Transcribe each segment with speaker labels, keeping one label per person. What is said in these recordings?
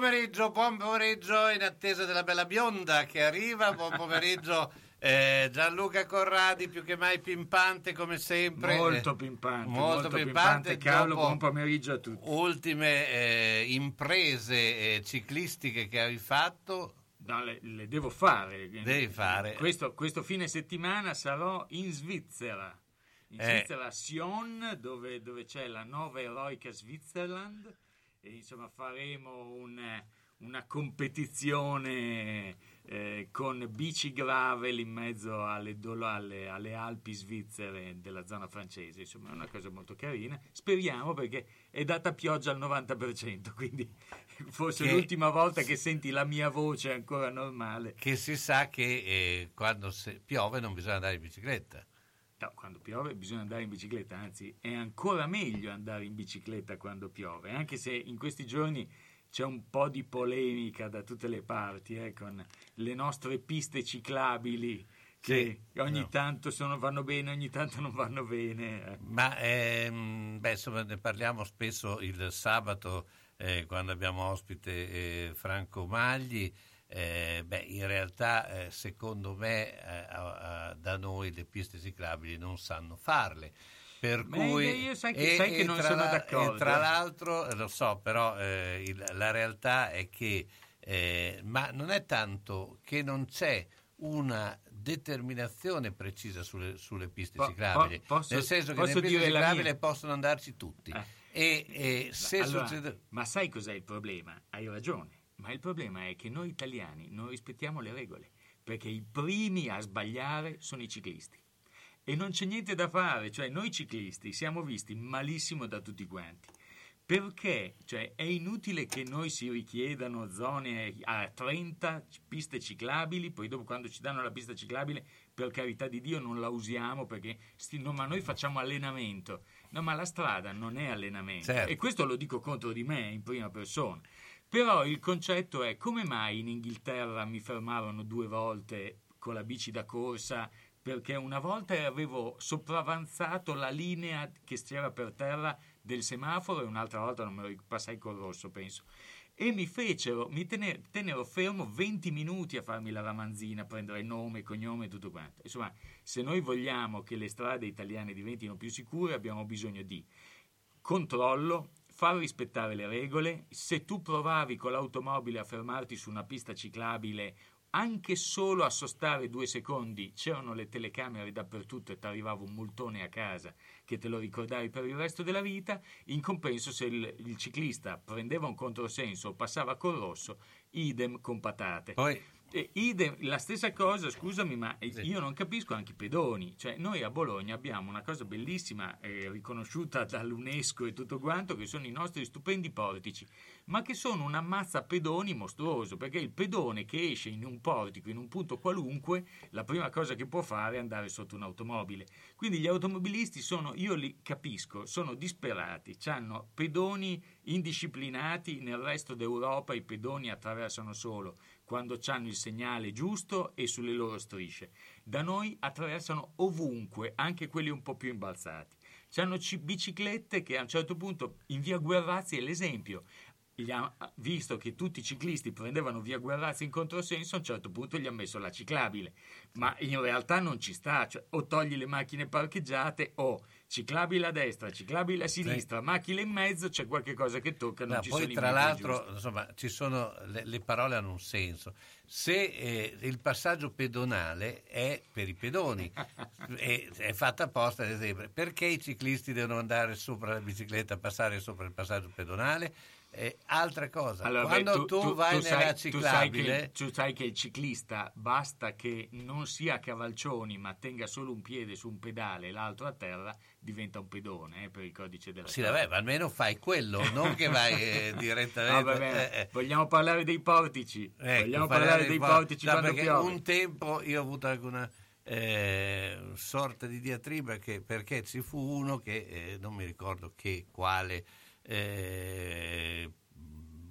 Speaker 1: Pomeriggio, buon pomeriggio in attesa della bella bionda che arriva. Buon pomeriggio eh, Gianluca Corradi, più che mai pimpante come sempre.
Speaker 2: Molto
Speaker 1: Eh,
Speaker 2: pimpante,
Speaker 1: molto,
Speaker 2: molto
Speaker 1: pimpante.
Speaker 2: pimpante, Carlo, buon pomeriggio a tutti.
Speaker 1: Ultime eh, imprese eh, ciclistiche che hai fatto.
Speaker 2: No, le, le devo fare.
Speaker 1: Devi fare.
Speaker 2: Questo, questo fine settimana sarò in Svizzera. In
Speaker 1: Eh.
Speaker 2: Svizzera, a Sion, dove, dove c'è la nuova eroica Switzerland. E insomma faremo un, una competizione eh, con bici gravel in mezzo alle, alle- alle Alpi svizzere della zona francese. Insomma, è una cosa molto carina. Speriamo perché è data pioggia al 90%, quindi forse
Speaker 1: Che-
Speaker 2: l'ultima volta che senti la mia voce ancora normale.
Speaker 1: Che si sa che eh, quando piove non bisogna andare in bicicletta.
Speaker 2: No, quando piove bisogna andare in bicicletta, anzi è ancora meglio andare in bicicletta quando piove, anche se in questi giorni c'è un po' di polemica da tutte le parti eh, con le nostre piste ciclabili che
Speaker 1: Sì,
Speaker 2: ogni
Speaker 1: no.
Speaker 2: tanto sono- vanno bene, ogni tanto non vanno bene. eh.
Speaker 1: Ma ehm, beh, insomma, ne parliamo spesso il sabato eh, quando abbiamo ospite eh, Franco Magli. Eh, beh, in realtà, eh, secondo me, eh, a- a- da noi le piste ciclabili non sanno farle. Per
Speaker 2: Ma
Speaker 1: cui,
Speaker 2: io sai che- sai che non sono
Speaker 1: la-
Speaker 2: d'accordo.
Speaker 1: e tra l'altro, lo so, però eh, il- la realtà è che, eh, ma non è tanto che non c'è una determinazione precisa sulle, sulle piste
Speaker 2: Po-
Speaker 1: ciclabili,
Speaker 2: po- posso-
Speaker 1: nel senso che nelle piste ciclabili possono andarci tutti.
Speaker 2: Eh.
Speaker 1: E, e se
Speaker 2: Allora,
Speaker 1: succede...
Speaker 2: Ma sai cos'è il problema? Hai ragione, ma il problema è che noi italiani non rispettiamo le regole, perché i primi a sbagliare sono i ciclisti. E non c'è niente da fare, cioè noi ciclisti siamo visti malissimo da tutti quanti. Perché? Cioè, è inutile che noi si richiedano zone a 30 piste ciclabili, poi dopo quando ci danno la pista ciclabile, per carità di Dio non la usiamo perché sti- no, ma noi facciamo allenamento. No, ma la strada non è allenamento.
Speaker 1: Certo.
Speaker 2: E questo lo dico contro di me in prima persona. Però il concetto è come mai in Inghilterra mi fermarono due volte con la bici da corsa perché una volta avevo sopravanzato la linea che c'era per terra del semaforo e un'altra volta non me lo passai col rosso, penso. E mi fecero, mi tenne- tennero fermo 20 minuti a farmi la ramanzina, prendere nome, cognome e tutto quanto. Insomma, se noi vogliamo che le strade italiane diventino più sicure, abbiamo bisogno di controllo, far rispettare le regole. Se tu provavi con l'automobile a fermarti su una pista ciclabile anche solo a sostare due secondi c'erano le telecamere dappertutto e ti arrivava un multone a casa che te lo ricordavi per il resto della vita, in compenso se il, il ciclista prendeva un controsenso o passava col rosso, idem con patate.
Speaker 1: Poi
Speaker 2: Idem, la stessa cosa, scusami, ma io non capisco anche i pedoni. Cioè, noi a Bologna abbiamo una cosa bellissima, eh, riconosciuta dall'UNESCO e tutto quanto, che sono i nostri stupendi portici, ma che sono un ammazza pedoni mostruoso, perché il pedone che esce in un portico, in un punto qualunque, la prima cosa che può fare è andare sotto un'automobile. Quindi gli automobilisti sono, io li capisco, sono disperati, hanno pedoni indisciplinati, nel resto d'Europa i pedoni attraversano solo quando hanno il segnale giusto e sulle loro strisce. Da noi attraversano ovunque, anche quelli un po' più imbalzati. C'hanno c- biciclette che a un certo punto in via Guerrazzi è l'esempio. Ha- visto che tutti i ciclisti prendevano via Guerrazzi in controsenso, a un certo punto gli ha messo la ciclabile. Ma in realtà non ci sta, cioè, o togli le macchine parcheggiate o ciclabile a destra, ciclabile a sinistra, macchine in mezzo, c'è qualche cosa che tocca, non
Speaker 1: No,
Speaker 2: ci
Speaker 1: poi
Speaker 2: sono
Speaker 1: tra l'altro
Speaker 2: giusti.
Speaker 1: insomma, ci sono, le, le parole hanno un senso. Se eh, il passaggio pedonale è per i pedoni, è, è fatta apposta ad esempio, perché i ciclisti devono andare sopra la bicicletta, passare sopra il passaggio pedonale? Eh, altra cosa,
Speaker 2: Allora,
Speaker 1: quando
Speaker 2: beh,
Speaker 1: tu, vai
Speaker 2: sai-
Speaker 1: nella
Speaker 2: tu sai che-
Speaker 1: ciclabile,
Speaker 2: tu sai che il ciclista basta che non sia a cavalcioni ma tenga solo un piede su un pedale e l'altro a terra, diventa un pedone eh, per il codice della
Speaker 1: sì, vabbè, ma almeno fai quello, non che vai eh, direttamente.
Speaker 2: No, va bene.
Speaker 1: eh, eh.
Speaker 2: Vogliamo parlare dei portici?
Speaker 1: Ecco,
Speaker 2: Vogliamo
Speaker 1: parlare
Speaker 2: dei
Speaker 1: po-
Speaker 2: portici
Speaker 1: no,
Speaker 2: quando
Speaker 1: perché
Speaker 2: piove?
Speaker 1: un tempo io ho avuto anche una eh, sorta di diatriba che, perché ci fu uno che eh, non mi ricordo che quale eh,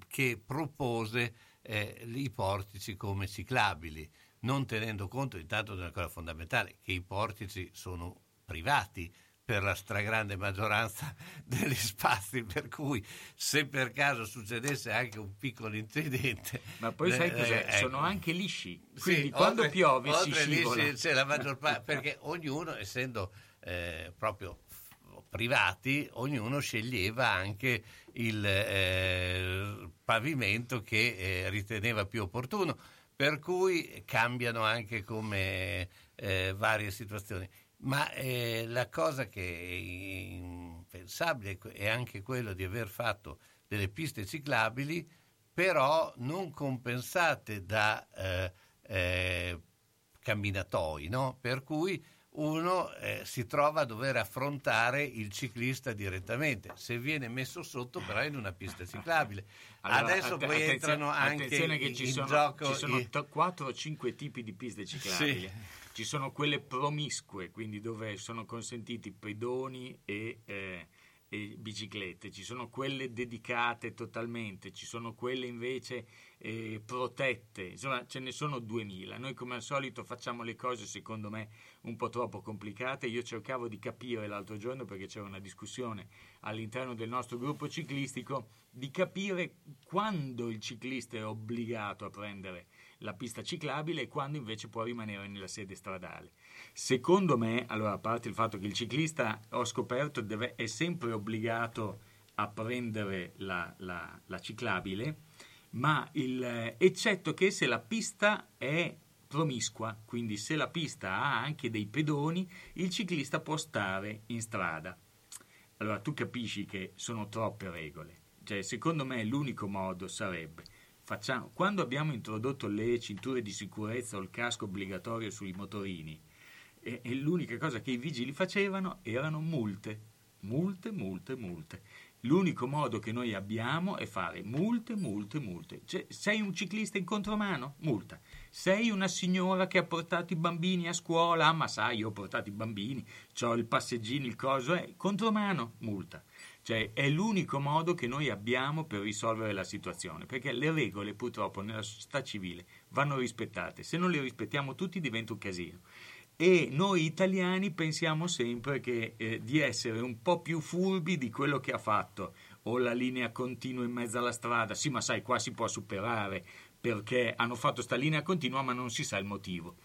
Speaker 1: che propose eh, i portici come ciclabili non tenendo conto intanto di una cosa fondamentale che i portici sono privati per la stragrande maggioranza degli spazi, per cui se per caso succedesse anche un piccolo incidente...
Speaker 2: Ma poi sai
Speaker 1: eh,
Speaker 2: cos'è?
Speaker 1: ecco.
Speaker 2: Sono anche lisci.
Speaker 1: Sì,
Speaker 2: Quindi quando
Speaker 1: oltre-
Speaker 2: piove si
Speaker 1: oltre lì
Speaker 2: scivola.
Speaker 1: sì, c'è la maggior parte, perché ognuno, essendo eh, proprio privati, ognuno sceglieva anche il eh, pavimento che eh, riteneva più opportuno, per cui cambiano anche come eh, varie situazioni. Ma eh, la cosa che è impensabile è anche quello di aver fatto delle piste ciclabili, però non compensate da eh, eh, camminatoi, no? per cui uno eh, si trova a dover affrontare il ciclista direttamente, se viene messo sotto però in una pista ciclabile.
Speaker 2: Allora,
Speaker 1: Adesso
Speaker 2: att-
Speaker 1: poi entrano anche in,
Speaker 2: ci
Speaker 1: in
Speaker 2: sono,
Speaker 1: gioco
Speaker 2: ci sono
Speaker 1: i-
Speaker 2: 4 o 5 tipi di piste ciclabili.
Speaker 1: Sì.
Speaker 2: Ci sono quelle promiscue, quindi dove sono consentiti pedoni e, eh, e biciclette, ci sono quelle dedicate totalmente, ci sono quelle invece eh, protette, insomma ce ne sono 2000. Noi come al solito facciamo le cose secondo me un po' troppo complicate. Io cercavo di capire l'altro giorno perché c'era una discussione all'interno del nostro gruppo ciclistico di capire quando il ciclista è obbligato a prendere la pista ciclabile e quando invece può rimanere nella sede stradale. Secondo me, allora, a parte il fatto che il ciclista, ho scoperto, deve, è sempre obbligato a prendere la, la- la ciclabile, ma il, eh, eccetto che se la pista è promiscua, quindi se la pista ha anche dei pedoni, il ciclista può stare in strada. Allora tu capisci che sono troppe regole. Cioè, secondo me l'unico modo sarebbe facciamo, quando abbiamo introdotto le cinture di sicurezza o il casco obbligatorio sui motorini, e, e l'unica cosa che i vigili facevano erano multe, multe, multe, multe. L'unico modo che noi abbiamo è fare multe, multe, multe. Cioè, sei un ciclista in contromano? Multa. Sei una signora che ha portato i bambini a scuola? Ah, ma sai, io ho portato i bambini, ho il passeggino, il coso, è contromano? Multa. Cioè, è l'unico modo che noi abbiamo per risolvere la situazione, perché le regole purtroppo nella società civile vanno rispettate. Se non le rispettiamo tutti diventa un casino. E noi italiani pensiamo sempre che, eh, di essere un po' più furbi di quello che ha fatto. O la linea continua in mezzo alla strada, sì, ma sai, qua si può superare perché hanno fatto sta linea continua, ma non si sa il motivo.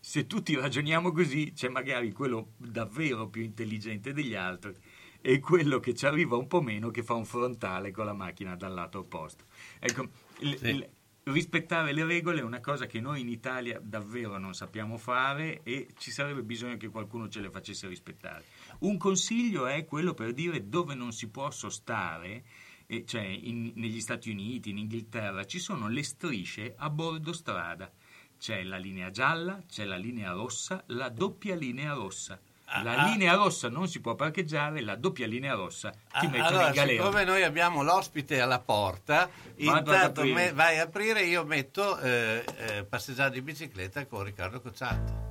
Speaker 2: Se tutti ragioniamo così, c'è magari quello davvero più intelligente degli altri e quello che ci arriva un po' meno che fa un frontale con la macchina dal lato opposto. Ecco, il,
Speaker 1: Sì.
Speaker 2: il- rispettare le regole è una cosa che noi in Italia davvero non sappiamo fare e ci sarebbe bisogno che qualcuno ce le facesse rispettare. Un consiglio è quello per dire dove non si può sostare, e cioè in- negli Stati Uniti, in Inghilterra, ci sono le strisce a bordo strada. C'è la linea gialla, c'è la linea rossa, la doppia linea rossa. La
Speaker 1: Ah, ah.
Speaker 2: linea rossa non si può parcheggiare, la doppia linea rossa ti
Speaker 1: Ah,
Speaker 2: mettono
Speaker 1: allora,
Speaker 2: in galera.
Speaker 1: siccome noi abbiamo l'ospite alla porta,
Speaker 2: Vado ad
Speaker 1: intanto me- vai a aprire, io metto eh, eh, passeggiando in bicicletta con Riccardo Cocciato.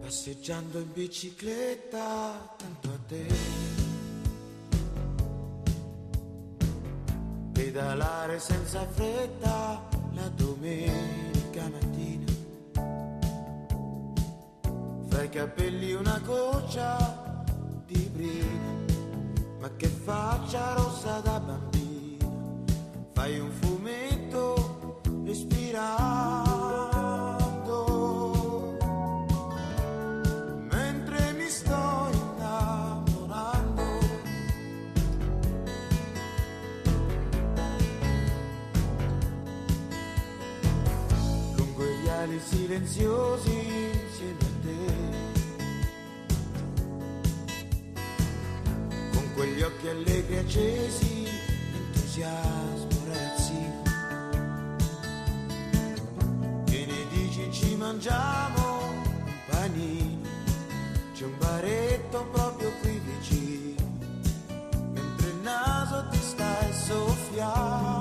Speaker 3: Passeggiando in bicicletta tanto a te Pedalare senza fretta la domenica mattina. Fra i capelli una goccia di brina Ma che faccia rossa da bambina? Fai un fumetto respirando silenziosi insieme a te. Con quegli occhi allegri accesi, entusiasmo ragazzino. Che ne dici ci mangiamo un panino? C'è un baretto proprio qui vicino, mentre il naso ti stai soffiando.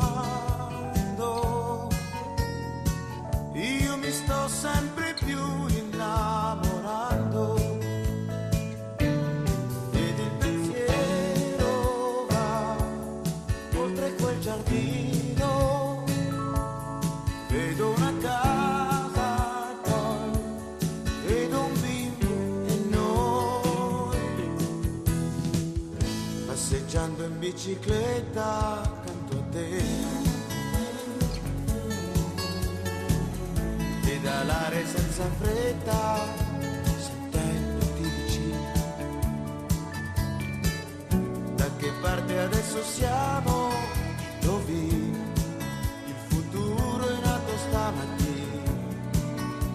Speaker 3: Sempre più innamorando. Ed il pensiero va oltre quel giardino. Vedo una casa poi vedo un bimbo e noi passeggiando in bicicletta accanto a te pedalare senza fretta sentendoti vicino. Da che parte adesso siamo? Indovina il futuro è nato stamattina.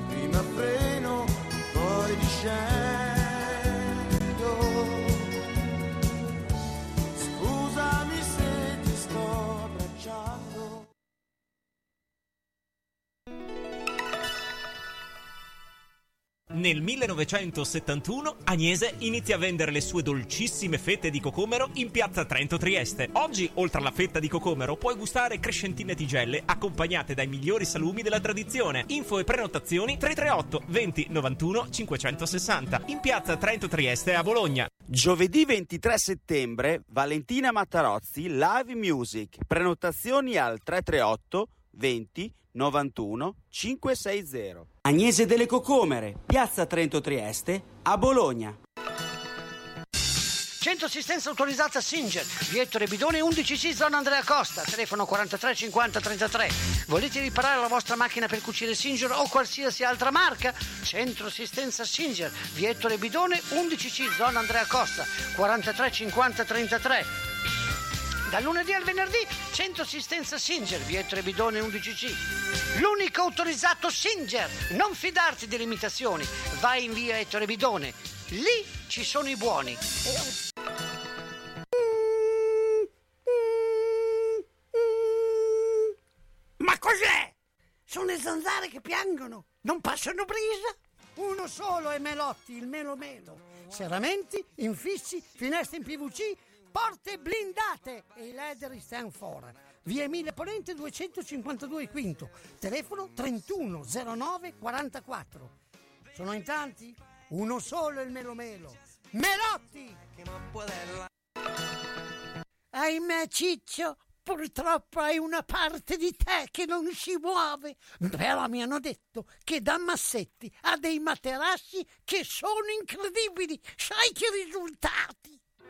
Speaker 3: Prima freno poi discendo
Speaker 4: Nel 1971 Agnese inizia a vendere le sue dolcissime fette di cocomero in piazza Trento Trieste. Oggi, oltre alla fetta di cocomero, puoi gustare crescentine tigelle accompagnate dai migliori salumi della tradizione. Info e prenotazioni 338 20 91 560 in piazza Trento Trieste a Bologna.
Speaker 5: Giovedì 23 settembre, Valentina Mattarozzi, Live Music. Prenotazioni al 338 20 91 560. Agnese delle Cocomere, Piazza Trento Trieste, a Bologna.
Speaker 6: Centro assistenza autorizzata Singer, via Ettore Bidone 11C, zona Andrea Costa, telefono 43 50 33. Volete riparare la vostra macchina per cucire Singer o qualsiasi altra marca? Centro assistenza Singer, via Ettore Bidone 11C, zona Andrea Costa, 43 50 33. Dal lunedì al venerdì, centro assistenza Singer, via Ettore Bidone 11C. L'unico autorizzato Singer. Non fidarti delle imitazioni. Vai in via Ettore Bidone. Lì ci sono i buoni. Ma cos'è? Sono le zanzare che piangono. Non passano brisa. Uno solo è Melotti, il Melo Melo. Serramenti, infissi, finestre in PVC, porte blindate e i leder stand for. via Emile Ponente 252 Quinto, telefono 3109 44. Sono in tanti? Uno solo il Melo Melo. Melotti! Ahimè Ciccio, purtroppo hai una parte di te che non si muove. Però mi hanno detto che da Massetti ha dei materassi che sono incredibili. Sai che risultati?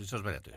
Speaker 1: Mi sono sbagliato io.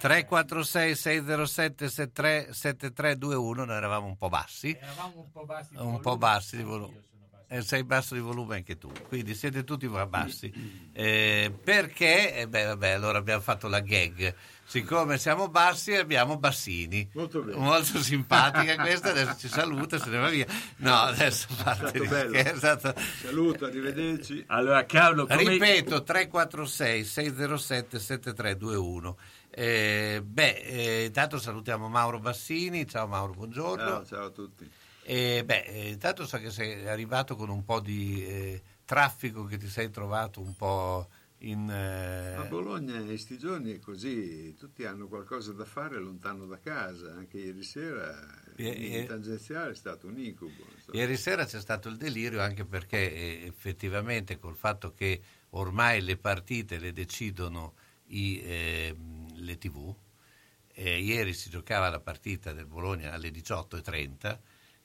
Speaker 1: 346 607 7321 noi eravamo un po' bassi.
Speaker 2: Eravamo un po' bassi
Speaker 1: un po' bassi di volume.
Speaker 2: Sono basso.
Speaker 1: E sei basso di volume anche tu, quindi siete tutti bassi. Eh, perché? Eh beh, vabbè, allora abbiamo fatto la gag. Siccome siamo bassi, abbiamo bassini.
Speaker 7: Molto bene.
Speaker 1: Molto simpatica questa, adesso ci saluta, se ne va via. No, adesso a parte
Speaker 7: stato
Speaker 1: di scherzo.
Speaker 7: Saluto, arrivederci.
Speaker 2: Allora, Carlo, come...
Speaker 1: Ripeto, 346 607 7321. Eh, beh, eh, intanto salutiamo Mauro Bassini. Ciao Mauro, buongiorno.
Speaker 7: Ciao, ciao a tutti.
Speaker 1: E beh, eh, intanto so che sei arrivato con un po' di eh, traffico che ti sei trovato un po' in... eh,
Speaker 7: A Bologna in questi giorni è così, tutti hanno qualcosa da fare lontano da casa, anche ieri sera
Speaker 1: E-
Speaker 7: il
Speaker 1: e-
Speaker 7: tangenziale è stato un incubo. insomma.
Speaker 1: Ieri sera c'è stato il delirio anche perché eh, effettivamente col fatto che ormai le partite le decidono i, ehm, le tv, eh, ieri si giocava la partita del Bologna alle 18.30,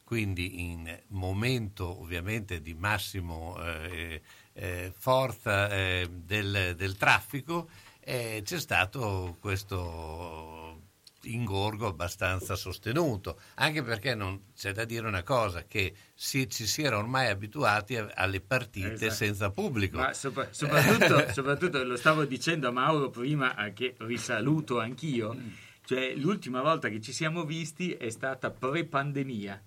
Speaker 1: quindi in momento ovviamente di massimo eh, eh, forza eh, del, del traffico, eh, c'è stato questo ingorgo abbastanza sostenuto, anche perché non, c'è da dire una cosa, che si- ci si era ormai abituati a- alle partite
Speaker 2: Esatto.
Speaker 1: senza pubblico.
Speaker 2: Ma sopra- soprattutto, soprattutto lo stavo dicendo a Mauro prima, eh, che risaluto anch'io, cioè l'ultima volta che ci siamo visti è stata pre-pandemia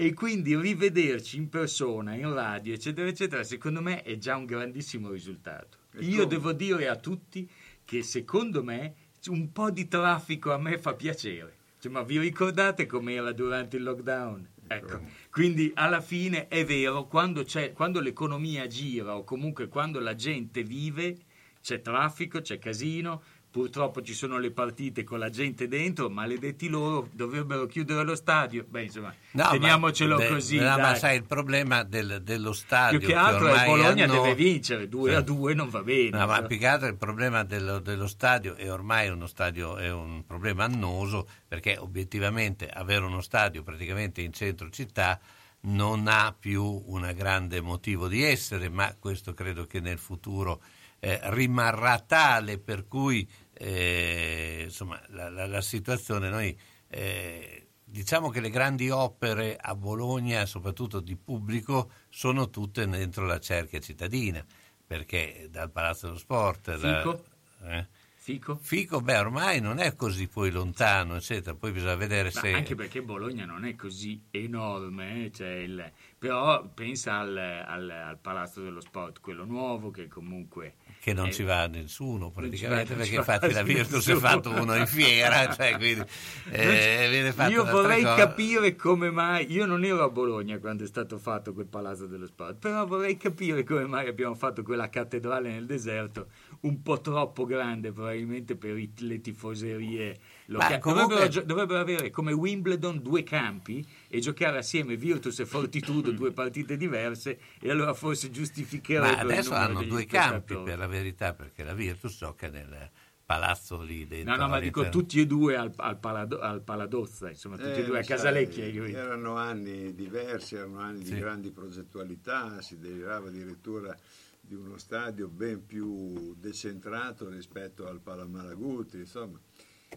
Speaker 2: e quindi rivederci in persona, in radio, eccetera, eccetera, secondo me è già un grandissimo risultato.
Speaker 7: E
Speaker 2: Io
Speaker 7: come?
Speaker 2: devo dire a tutti che secondo me un po' di traffico a me fa piacere. Cioè, ma vi ricordate com'era durante il lockdown? Ecco, quindi alla fine è vero, quando, c'è, quando l'economia gira o comunque quando la gente vive, c'è traffico, c'è casino, purtroppo ci sono le partite con la gente dentro, maledetti loro, dovrebbero chiudere lo stadio. Beh, insomma,
Speaker 1: No,
Speaker 2: teniamocelo
Speaker 1: ma,
Speaker 2: così.
Speaker 1: no, ma sai, il problema del- dello stadio...
Speaker 2: Più che altro
Speaker 1: ormai
Speaker 2: Bologna
Speaker 1: hanno-
Speaker 2: deve vincere, 2
Speaker 1: Sì.
Speaker 2: a 2 non va bene.
Speaker 1: No, ma più che altro il problema dello, dello stadio è ormai uno stadio, è un problema annoso perché obiettivamente avere uno stadio praticamente in centro città non ha più un grande motivo di essere, ma questo credo che nel futuro eh, rimarrà tale per cui eh, insomma, la, la- la situazione noi eh, diciamo che le grandi opere a Bologna, soprattutto di pubblico, sono tutte dentro la cerchia cittadina, perché dal Palazzo dello Sport...
Speaker 2: Fico?
Speaker 1: eh?
Speaker 2: Fico?
Speaker 1: Fico, beh, ormai non è così poi lontano, eccetera. Poi bisogna vedere
Speaker 2: Ma
Speaker 1: se.
Speaker 2: anche perché Bologna non è così enorme, cioè il- però pensa al, al- al Palazzo dello Sport, quello nuovo che comunque...
Speaker 1: Che non
Speaker 2: eh,
Speaker 1: ci va nessuno praticamente, perché infatti la Virtus è fatto uno in fiera, cioè, quindi, eh,
Speaker 2: Io vorrei
Speaker 1: cosa.
Speaker 2: capire come mai, io non ero a Bologna quando è stato fatto quel Palazzo dello Sport, però vorrei capire come mai abbiamo fatto quella cattedrale nel deserto un po' troppo grande probabilmente per i- le tifoserie locali.
Speaker 1: comunque-
Speaker 2: Dovrebbero, dovrebbero avere come Wimbledon due campi e giocare assieme Virtus e Fortitudo due partite diverse e allora forse giustificherebbero
Speaker 1: Ma adesso hanno due campi per la verità, perché la Virtus gioca nel palazzo lì dentro.
Speaker 2: No, no, ma dico tutti e due al, al, Palado- al Paladozza, insomma, tutti e
Speaker 7: Eh,
Speaker 2: due a
Speaker 7: sai,
Speaker 2: Casalecchia. capito?
Speaker 7: Erano anni diversi, erano anni
Speaker 1: Sì.
Speaker 7: di grandi progettualità, si derivava addirittura di uno stadio ben più decentrato rispetto al Palamalaguti, insomma.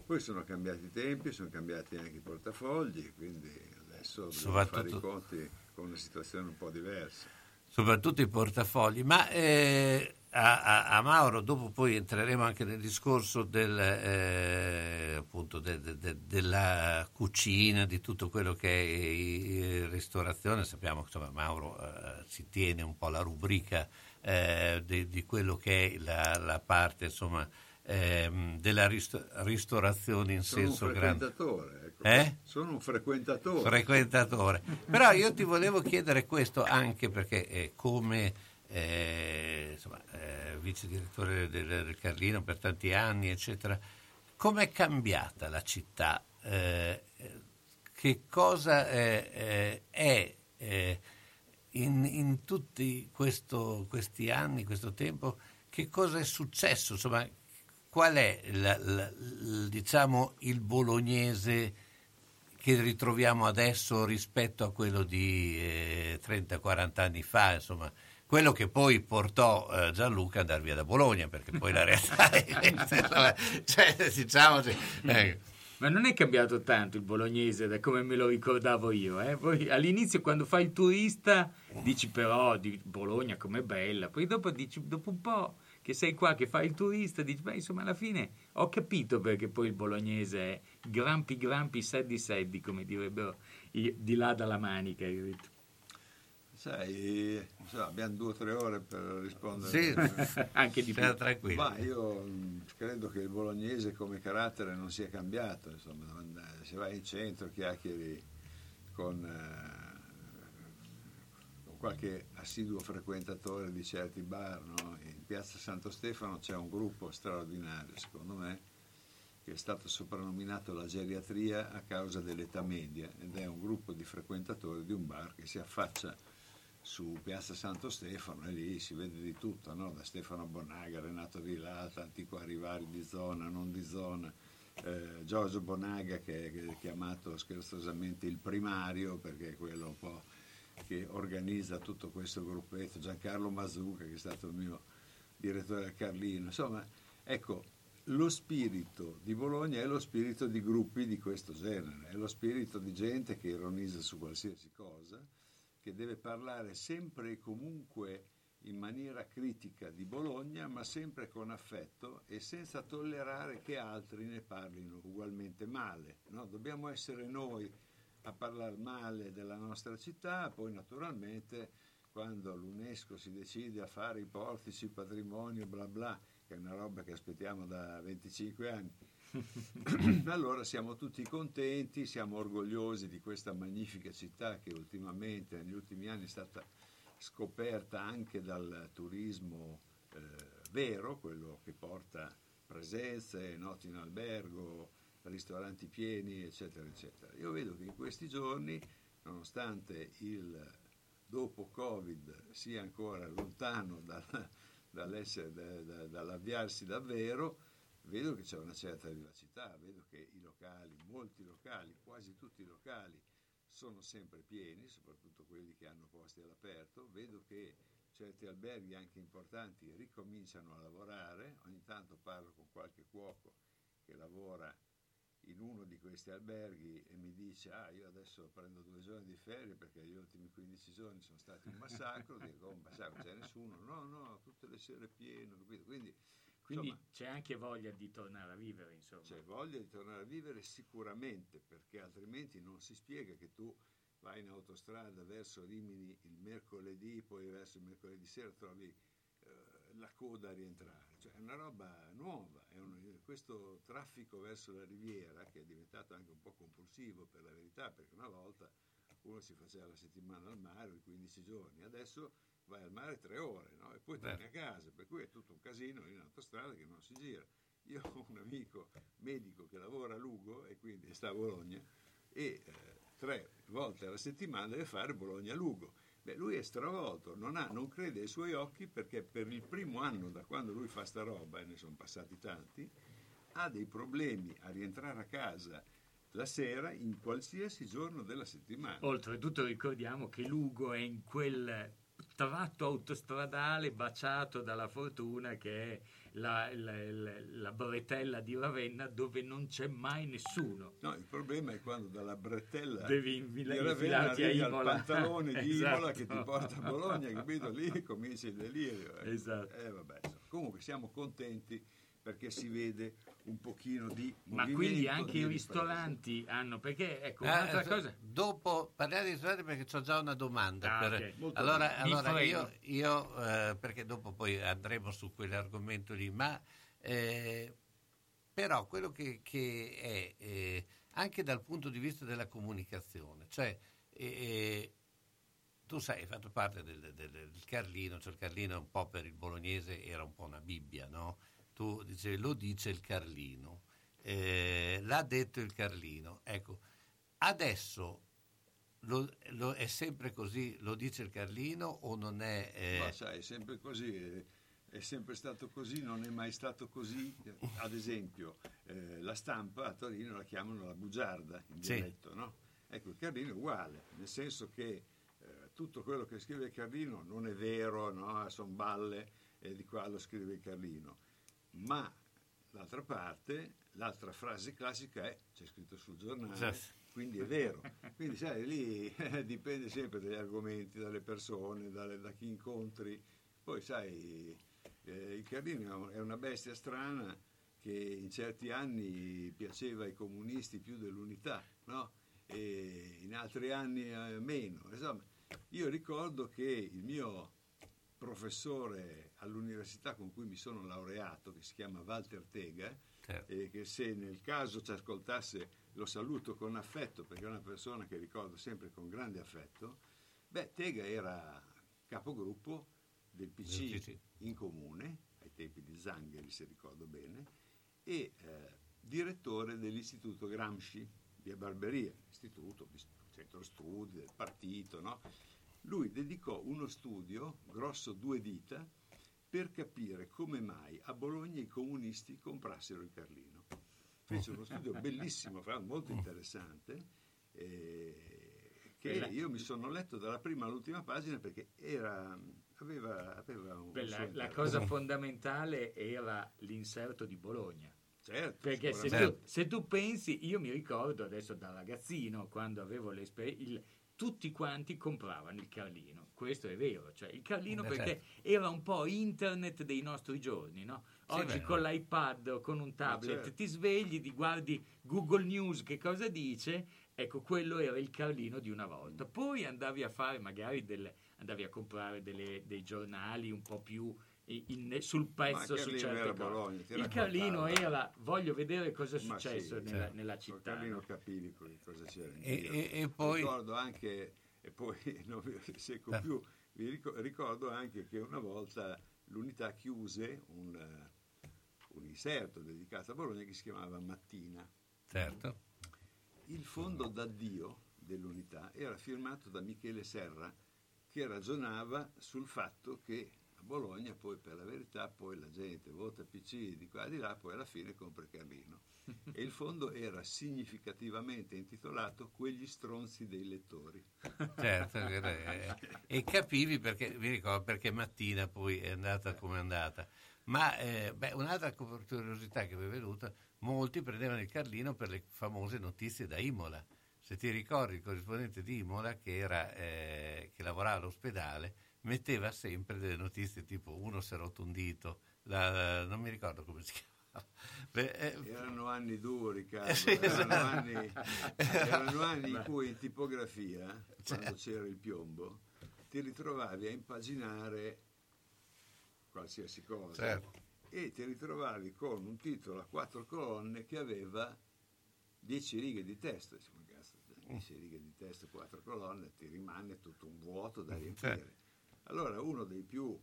Speaker 7: Poi sono cambiati i tempi, sono cambiati anche i portafogli, quindi adesso dobbiamo fare i conti con una situazione un po' diversa.
Speaker 1: soprattutto i portafogli. Ma eh, a, a- a Mauro, dopo poi entreremo anche nel discorso del, eh, appunto de- de- de- della cucina, di tutto quello che è eh, ristorazione. Sappiamo che Mauro eh, si tiene un po' la rubrica eh, di, di quello che è la, la parte insomma, ehm, della risto- ristorazione in
Speaker 7: Sono
Speaker 1: senso grande.
Speaker 7: frequentatore. Ecco.
Speaker 1: Eh?
Speaker 7: Sono un frequentatore.
Speaker 1: frequentatore. Però io ti volevo chiedere questo anche perché eh, come eh, insomma, eh, vice direttore del, del Carlino per tanti anni, eccetera, com'è cambiata la città? Eh, che cosa eh, è in, in tutti questo- questi anni, questo tempo, che cosa è successo? Insomma, qual è la- la- diciamo, il bolognese che ritroviamo adesso rispetto a quello di eh, 30-40 anni fa, insomma, quello che poi portò eh, Gianluca ad andare via da Bologna, perché poi la realtà è insomma, cioè, diciamoci, eh,
Speaker 2: Ma non è cambiato tanto il bolognese da come me lo ricordavo io. eh. Poi all'inizio quando fai il turista dici però di Bologna com'è bella, poi dopo dici dopo un po' che sei qua che fai il turista dici beh insomma alla fine ho capito perché poi il bolognese è grampi grampi seddi seddi come direbbero i- di là dalla manica.
Speaker 7: Sai, so, abbiamo due o tre ore per rispondere.
Speaker 1: sì,
Speaker 2: Anche di più.
Speaker 1: tranquillo.
Speaker 7: Ma io mh, credo che il bolognese come carattere non sia cambiato, insomma, eh, se vai in centro chiacchieri con, eh, con qualche assiduo frequentatore di certi bar, no? in piazza Santo Stefano c'è un gruppo straordinario, secondo me, che è stato soprannominato la geriatria a causa dell'età media ed è un gruppo di frequentatori di un bar che si affaccia su Piazza Santo Stefano e lì si vede di tutto, no? da Stefano Bonaga, Renato Vilata, antiquari vari di zona, non di zona, eh, Giorgio Bonaga che è chiamato scherzosamente il primario perché è quello un po' che organizza tutto questo gruppetto, Giancarlo Mazzucca che è stato il mio direttore al Carlino, insomma ecco lo spirito di Bologna è lo spirito di gruppi di questo genere, è lo spirito di gente che ironizza su qualsiasi cosa, che deve parlare sempre e comunque in maniera critica di Bologna, ma sempre con affetto e senza tollerare che altri ne parlino ugualmente male. no? Dobbiamo essere noi a parlare male della nostra città, poi naturalmente quando l'UNESCO si decide a fare i portici, patrimonio, bla bla, che è una roba che aspettiamo da 25 anni, allora siamo tutti contenti, siamo orgogliosi di questa magnifica città che ultimamente, negli ultimi anni, è stata scoperta anche dal turismo eh, vero, quello che porta presenze, notti in albergo, ristoranti pieni, eccetera, eccetera. Io vedo che in questi giorni, nonostante il dopo Covid sia ancora lontano dal- dall'essere- da- da- dall'avviarsi davvero, vedo che c'è una certa vivacità, vedo che i locali, molti locali, quasi tutti i locali, sono sempre pieni, soprattutto quelli che hanno posti all'aperto, vedo che certi alberghi anche importanti ricominciano a lavorare, ogni tanto parlo con qualche cuoco che lavora in uno di questi alberghi e mi dice ah io adesso prendo due giorni di ferie perché gli ultimi 15 giorni sono stati un massacro, dico "Oh, un massacro, c'è nessuno, no no, tutte le sere pieno, capito? quindi
Speaker 2: Quindi
Speaker 7: insomma,
Speaker 2: c'è anche voglia di tornare a vivere, insomma.
Speaker 7: c'è voglia di tornare a vivere sicuramente, perché altrimenti non si spiega che tu vai in autostrada verso Rimini il mercoledì, poi verso il mercoledì sera trovi eh, la coda a rientrare. Cioè è una roba nuova, è un- questo traffico verso la riviera che è diventato anche un po' compulsivo per la verità, perché una volta uno si faceva la settimana al mare o i 15 giorni, adesso vai al mare tre ore no? e poi torni a casa, per cui è tutto un casino in autostrada che non si gira. Io ho un amico medico che lavora a Lugo e quindi sta a Bologna e eh, tre volte alla settimana deve fare Bologna-Lugo. Beh, lui è stravolto, non, ha- non crede ai suoi occhi perché per il primo anno da quando lui fa sta roba, e ne sono passati tanti, ha dei problemi a rientrare a casa la sera in qualsiasi giorno della settimana.
Speaker 2: Oltretutto ricordiamo che Lugo è in quel tratto autostradale baciato dalla fortuna che è la, la- la- la bretella di Ravenna dove non c'è mai nessuno.
Speaker 7: No, il problema è quando dalla bretella
Speaker 2: Devi infila-
Speaker 7: di Ravenna arrivi al pantalone di
Speaker 2: Esatto.
Speaker 7: Imola che ti porta a Bologna, capito? Lì comincia il delirio. eh.
Speaker 2: Esatto.
Speaker 7: Eh, vabbè. Comunque siamo contenti perché si vede un pochino di
Speaker 2: Ma quindi anche i
Speaker 7: ripresa.
Speaker 2: ristoranti hanno, perché ecco,
Speaker 1: Eh,
Speaker 2: un'altra
Speaker 1: eh,
Speaker 2: cosa...
Speaker 1: Dopo parliamo di ristoranti perché ho già una domanda.
Speaker 2: Ah,
Speaker 1: per-
Speaker 2: ok.
Speaker 7: Molto
Speaker 1: allora, allora io, io, eh, perché dopo poi andremo su quell'argomento lì, ma eh, però quello che, che è eh, anche dal punto di vista della comunicazione, cioè eh, tu sai, hai fatto parte del, del- del Carlino, cioè il Carlino un po' per il bolognese era un po' una Bibbia, no? Tu dicevi, lo dice il Carlino, eh, l'ha detto il Carlino. Ecco, adesso lo- lo- è sempre così, lo dice il Carlino o non è... eh,
Speaker 7: Ma sai, è sempre così, è, è sempre stato così, non è mai stato così. Ad esempio, eh, la stampa a Torino la chiamano la bugiarda in
Speaker 1: Sì.
Speaker 7: dialetto, no? Ecco, il Carlino è uguale, nel senso che eh, tutto quello che scrive Carlino non è vero, no? sono balle e di qua lo scrive Carlino. Ma l'altra parte, l'altra frase classica è c'è scritto sul giornale,
Speaker 1: Certo.
Speaker 7: quindi è vero. Quindi sai, lì eh, dipende sempre dagli argomenti, dalle persone, dalle- da chi incontri. Poi sai, eh, il Carlino è una bestia strana che in certi anni piaceva ai comunisti più dell'unità, no? E in altri anni eh, meno. Insomma, io ricordo che il mio professore all'università con cui mi sono laureato, che si chiama Walter Tega,
Speaker 1: certo.
Speaker 7: e che se nel caso ci ascoltasse lo saluto con affetto, perché è una persona che ricordo sempre con grande affetto, beh, Tega era capogruppo del PC,
Speaker 1: Del PC.
Speaker 7: in comune, ai tempi di Zangheri se ricordo bene, e eh, direttore dell'istituto Gramsci via Barberia, istituto, centro studi del partito, no? Lui dedicò uno studio, grosso due dita, per capire come mai a Bologna i comunisti comprassero il Carlino. Fece uno studio bellissimo, molto interessante, eh, che
Speaker 2: Bella.
Speaker 7: io mi sono letto dalla prima all'ultima pagina perché era, aveva, aveva un
Speaker 2: Beh, la, cosa fondamentale era l'inserto di Bologna.
Speaker 7: Certo,
Speaker 2: Perché se tu, se tu pensi, io mi ricordo adesso da ragazzino, quando avevo l'esperienza, tutti quanti compravano il Carlino, questo è vero, cioè il Carlino
Speaker 1: Eh,
Speaker 2: perché era un po' internet dei nostri giorni, no?
Speaker 1: Sì,
Speaker 2: Oggi
Speaker 1: beh,
Speaker 2: con l'iPad o con un tablet
Speaker 7: certo.
Speaker 2: ti svegli, ti guardi Google News che cosa dice, ecco quello era il Carlino di una volta. Poi andavi a fare magari delle, andavi a comprare delle- dei giornali un po' più in- sul pezzo su
Speaker 7: Carlino
Speaker 2: certe.
Speaker 7: Bologna,
Speaker 2: Il Carlino era, voglio vedere cosa è successo
Speaker 7: sì,
Speaker 2: nella,
Speaker 1: certo.
Speaker 2: nella città.
Speaker 7: Carlino
Speaker 2: no?
Speaker 7: capivi co- cosa c'era
Speaker 1: E, e- e poi...
Speaker 7: Ricordo anche, e poi non vi secco
Speaker 1: Eh.
Speaker 7: più, vi ric- ricordo anche che una volta l'unità chiuse un, un inserto dedicato a Bologna che si chiamava Mattina.
Speaker 1: Certo.
Speaker 7: Il fondo d'addio dell'unità era firmato da Michele Serra che ragionava sul fatto che a Bologna poi per la verità poi la gente vota PC di qua e di là poi alla fine compra il Carlino e il fondo era significativamente intitolato Quegli stronzi dei lettori
Speaker 1: Certo, eh, e capivi perché, mi ricordo perché mattina poi è andata come è andata. Ma eh, beh, un'altra curiosità che mi è venuta, molti prendevano il Carlino per le famose notizie da Imola. Se ti ricordi, il corrispondente di Imola che, era, eh, che lavorava all'ospedale metteva sempre delle notizie tipo uno si è rotto un dito, la- non mi ricordo come si chiama. Beh, eh,
Speaker 7: erano anni duri Carlo,
Speaker 1: Eh, sì,
Speaker 7: erano,
Speaker 1: esatto.
Speaker 7: anni, erano anni in cui in tipografia quando c'era il piombo ti ritrovavi a impaginare qualsiasi cosa
Speaker 1: Certo.
Speaker 7: e ti ritrovavi con un titolo a quattro colonne che aveva dieci righe di testo. Dici, ma cazzo, dieci righe di testo, quattro colonne, ti rimane tutto un vuoto da riempire. Allora uno dei più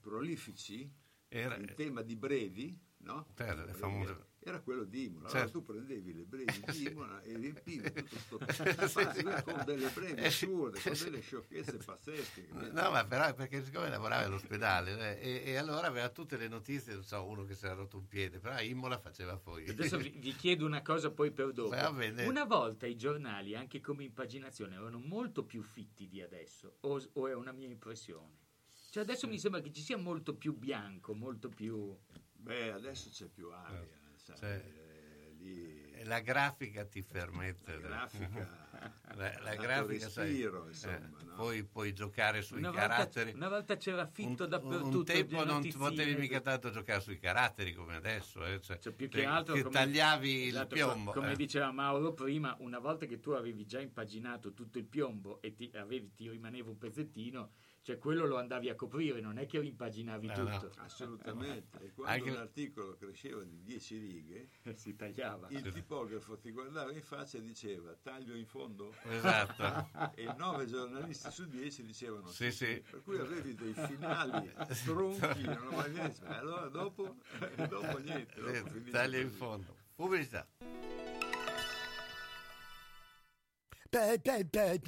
Speaker 7: prolifici
Speaker 1: Era-
Speaker 7: in tema di brevi, no?
Speaker 1: Certo, le famose-
Speaker 7: Era quello di Imola. Allora
Speaker 1: Certo.
Speaker 7: tu prendevi le brevi di Imola e riempivi tutto questo con delle brevi
Speaker 1: Eh,
Speaker 7: assurde, con
Speaker 1: Sì.
Speaker 7: delle sciocchezze pazzesche.
Speaker 1: No, ma però perché siccome lavorava all'ospedale eh, e, e allora aveva tutte le notizie, non so, uno che si era rotto un piede, però Imola faceva poi.
Speaker 2: Adesso vi, vi chiedo una cosa poi per dopo. Una volta i giornali, anche come impaginazione, erano molto più fitti di adesso, o, o è una mia impressione? Cioè adesso mi sembra che ci sia molto più bianco, molto più...
Speaker 7: Beh, adesso c'è più aria, sai,
Speaker 1: C'è-
Speaker 7: eh, lì
Speaker 1: E La grafica ti permette.
Speaker 7: la grafica,
Speaker 1: La, la grafica, sai,
Speaker 7: respiro,
Speaker 1: eh,
Speaker 7: insomma, no?
Speaker 1: poi puoi giocare sui
Speaker 2: Una volta,
Speaker 1: caratteri.
Speaker 2: una volta c'era fitto
Speaker 1: un,
Speaker 2: dappertutto.
Speaker 1: un tempo non
Speaker 2: notizie,
Speaker 1: potevi mica tanto giocare sui caratteri come adesso, eh, cioè,
Speaker 2: Cioè, più
Speaker 1: che,
Speaker 2: che altro
Speaker 1: che
Speaker 2: come-
Speaker 1: tagliavi il
Speaker 2: esatto,
Speaker 1: piombo.
Speaker 2: Come
Speaker 1: eh.
Speaker 2: diceva Mauro prima, una volta che tu avevi già impaginato tutto il piombo e ti, avevi- ti rimaneva un pezzettino, cioè quello lo andavi a coprire, non è che rimpaginavi
Speaker 1: Eh,
Speaker 2: tutto.
Speaker 7: Assolutamente. E quando
Speaker 1: Anche-
Speaker 7: un articolo cresceva di 10 righe,
Speaker 2: si tagliava.
Speaker 7: il tipografo ti guardava in faccia e diceva taglio in fondo
Speaker 1: Esatto.
Speaker 7: e 9 giornalisti su 10 dicevano
Speaker 1: Sì, sì.
Speaker 7: Per cui avevi dei finali tronchi, non va niente. Ma allora dopo, dopo niente. Dopo
Speaker 1: Taglia in fondo. Pubblicità.
Speaker 8: Per, per, per,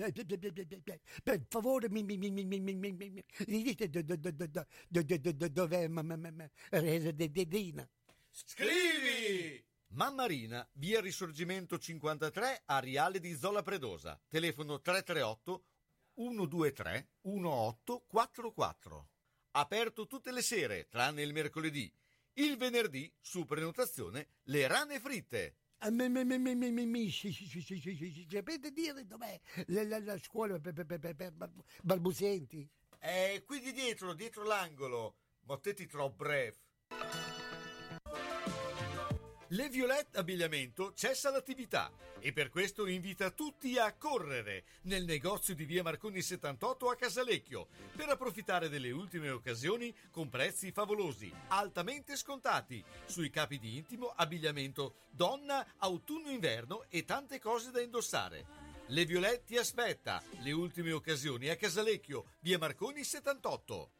Speaker 8: per, favore, mi, mi, mi, mi, mi, mi, mi, mi, mi dite do- do- do- do- do- do- do- do- do- dov'è ma- ma- ma- ma- Resa de- de- Dina?
Speaker 9: Scrivi! Mammarina, via Risorgimento 53, Ariale di Zola Predosa. Telefono 338 123 1844. Aperto tutte le sere, tranne il mercoledì. Il venerdì, su prenotazione, le rane fritte.
Speaker 8: Ah, Sapete dire dov'è la, scuola per, balbuzienti?
Speaker 9: Eh, quindi dietro, dietro l'angolo, Mottetti Trop Breve. Le Violette Abbigliamento cessa l'attività e per questo invita tutti a correre nel negozio di via Marconi 78 a Casalecchio per approfittare delle ultime occasioni con prezzi favolosi, altamente scontati sui capi di intimo, abbigliamento, donna, autunno-inverno e tante cose da indossare. Le Violette ti aspetta, le ultime occasioni a Casalecchio, via Marconi 78.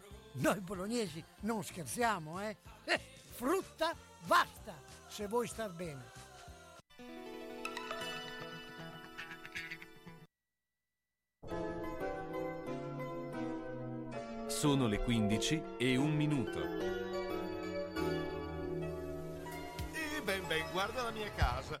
Speaker 8: noi bolognesi non scherziamo, eh? Eh, frutta basta, se vuoi star bene.
Speaker 10: Sono le 15 e un minuto.
Speaker 9: E ben ben, guarda la mia casa.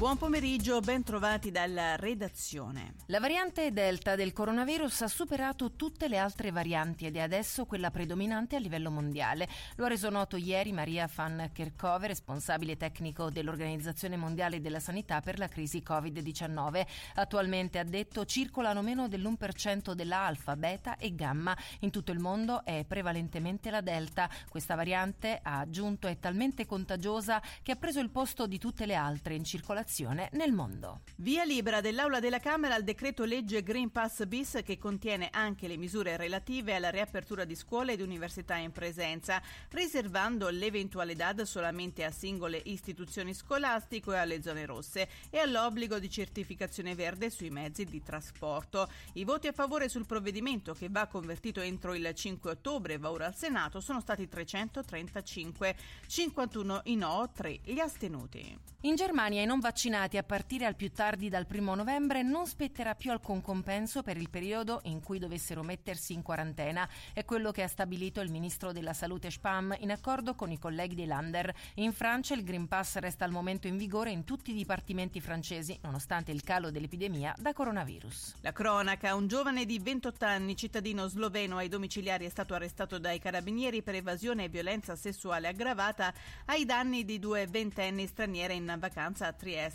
Speaker 11: Buon pomeriggio, ben trovati dalla redazione.
Speaker 12: La variante Delta del coronavirus ha superato tutte le altre varianti ed è adesso quella predominante a livello mondiale. Lo ha reso noto ieri Maria Van Kerkhove, responsabile tecnico dell'Organizzazione Mondiale della Sanità per la crisi Covid-19. Attualmente, ha detto, circolano meno dell'1% della alfa, beta e gamma. In tutto il mondo è prevalentemente la Delta. Questa variante, ha aggiunto, è talmente contagiosa che ha preso il posto di tutte le altre in circolazione nel mondo.
Speaker 11: Via libera dell'Aula della Camera al decreto legge Green Pass bis che contiene anche le misure relative alla riapertura di scuole ed università in presenza, riservando l'eventuale DAD solamente a singole istituzioni scolastiche e alle zone rosse e all'obbligo di certificazione verde sui mezzi di trasporto. I voti a favore sul provvedimento che va convertito entro il 5 ottobre e va ora al Senato sono stati 335, 51 i no, 3 gli astenuti.
Speaker 12: In Germania i non vaccinati vaccinati a partire al più tardi dal primo novembre non spetterà più alcun compenso per il periodo in cui dovessero mettersi in quarantena. È quello che ha stabilito il ministro della Salute Spam in accordo con i colleghi di Lander. In Francia il Green Pass resta al momento in vigore in tutti i dipartimenti francesi, nonostante il calo dell'epidemia da coronavirus.
Speaker 11: La cronaca, un giovane di 28 anni, cittadino sloveno ai domiciliari, è stato arrestato dai carabinieri per evasione e violenza sessuale aggravata ai danni di due ventenni straniere in vacanza a Trieste.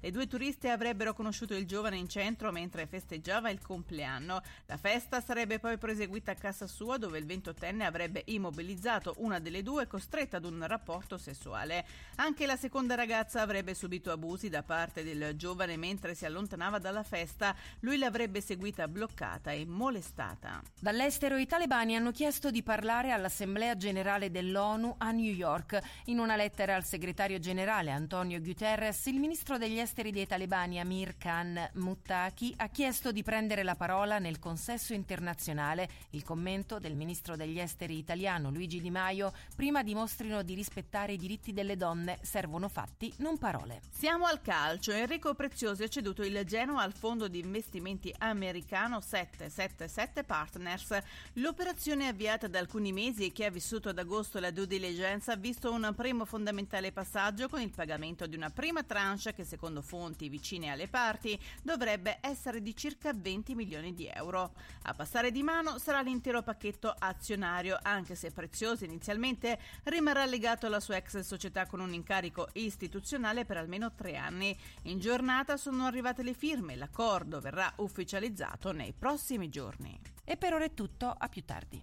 Speaker 11: Le due turiste avrebbero conosciuto il giovane in centro mentre festeggiava il compleanno. La festa sarebbe poi proseguita a casa sua dove il ventottenne avrebbe immobilizzato una delle due costretta ad un rapporto sessuale. Anche la seconda ragazza avrebbe subito abusi da parte del giovane mentre si allontanava dalla festa. Lui l'avrebbe seguita bloccata e molestata.
Speaker 12: Dall'estero i talebani hanno chiesto di parlare all'Assemblea generale dell'ONU a New York. In una lettera al segretario generale Antonio Guterres, il ministro degli esteri dei talebani Amir Khan Muttaki ha chiesto di prendere la parola nel consesso internazionale. Il commento del ministro degli esteri italiano Luigi Di Maio, prima dimostrino di rispettare i diritti delle donne, servono fatti, non parole.
Speaker 11: Siamo al calcio. Enrico Preziosi ha ceduto il Genoa al fondo di investimenti americano 777 Partners. L'operazione avviata da alcuni mesi e che ha vissuto ad agosto la due diligence ha visto un primo fondamentale passaggio con il pagamento di una prima tranche che secondo fonti vicine alle parti dovrebbe essere di circa 20 milioni di euro. A passare di mano sarà l'intero pacchetto azionario, anche se Preziosi inizialmente rimarrà legato alla sua ex società con un incarico istituzionale per almeno tre anni. In giornata sono arrivate le firme, l'accordo verrà ufficializzato nei prossimi giorni.
Speaker 12: E per ora è tutto, a più tardi.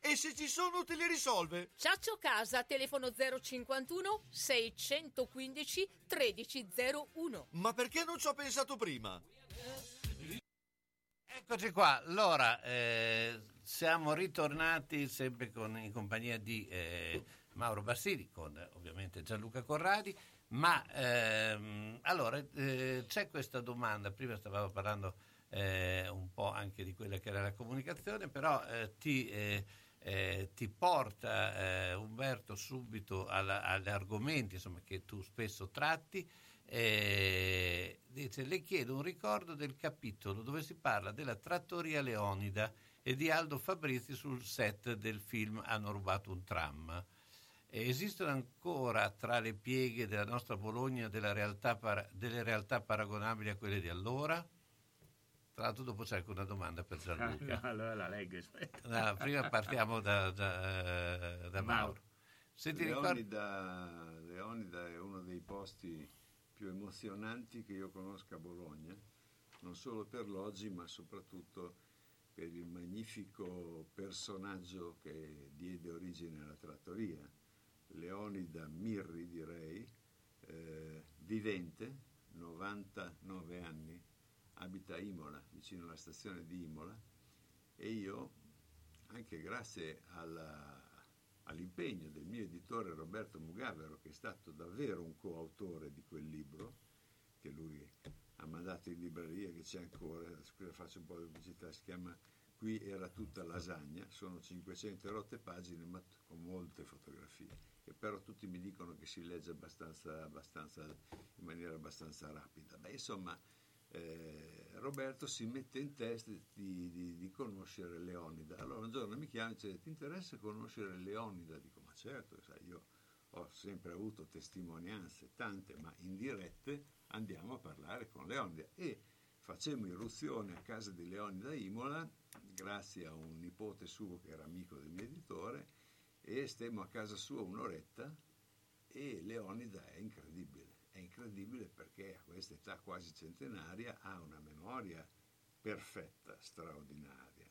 Speaker 9: e se ci sono te li risolve.
Speaker 13: Ciaccio Casa, telefono 051 615 1301.
Speaker 9: Ma perché non ci ho pensato prima?
Speaker 1: Eccoci qua, allora eh, siamo ritornati sempre con, in compagnia di eh, Mauro Bassini, con eh, ovviamente Gianluca Corradi, ma ehm, allora eh, c'è questa domanda, prima stavamo parlando eh, un po' anche di quella che era la comunicazione, però eh, ti, eh, ti porta eh, Umberto subito alla- agli argomenti insomma, che tu spesso tratti. eh, dice, le chiedo un ricordo del capitolo dove si parla della trattoria Leonida e di Aldo Fabrizi sul set del film Hanno rubato un tram. Eh, Esistono ancora tra le pieghe della nostra Bologna della realtà para- delle realtà paragonabili a quelle di allora? Tra l'altro dopo c'è anche una domanda per Gianluca.
Speaker 2: allora la leggo, aspetta.
Speaker 1: No, prima partiamo da, da- da Mauro. Se ti ricordi...
Speaker 7: Leonida, Leonida è uno dei posti più emozionanti che io conosca a Bologna, non solo per l'oggi, ma soprattutto per il magnifico personaggio che diede origine alla trattoria. Leonida Mirri, direi, eh, vivente, 99 anni, abita a Imola, vicino alla stazione di Imola, e io, anche grazie alla- all'impegno del mio editore Roberto Mugavero, che è stato davvero un coautore di quel libro, che lui ha mandato in libreria, che c'è ancora, scusa faccio un po' di pubblicità, si chiama Qui era tutta lasagna, sono 500 rotte pagine, ma con molte fotografie, che però tutti mi dicono che si legge abbastanza, abbastanza, in maniera abbastanza rapida. Beh, insomma, eh, Roberto si mette in testa di, di- di conoscere Leonida. Allora un giorno mi chiama e dice: Ti interessa conoscere Leonida? Dico: Ma certo, sai, io ho sempre avuto testimonianze, tante, ma indirette, andiamo a parlare con Leonida. E facemmo irruzione a casa di Leonida Imola, grazie a un nipote suo che era amico del mio editore, e stemmo a casa sua un'oretta e Leonida è incredibile, incredibile perché a questa età quasi centenaria ha una memoria perfetta, straordinaria.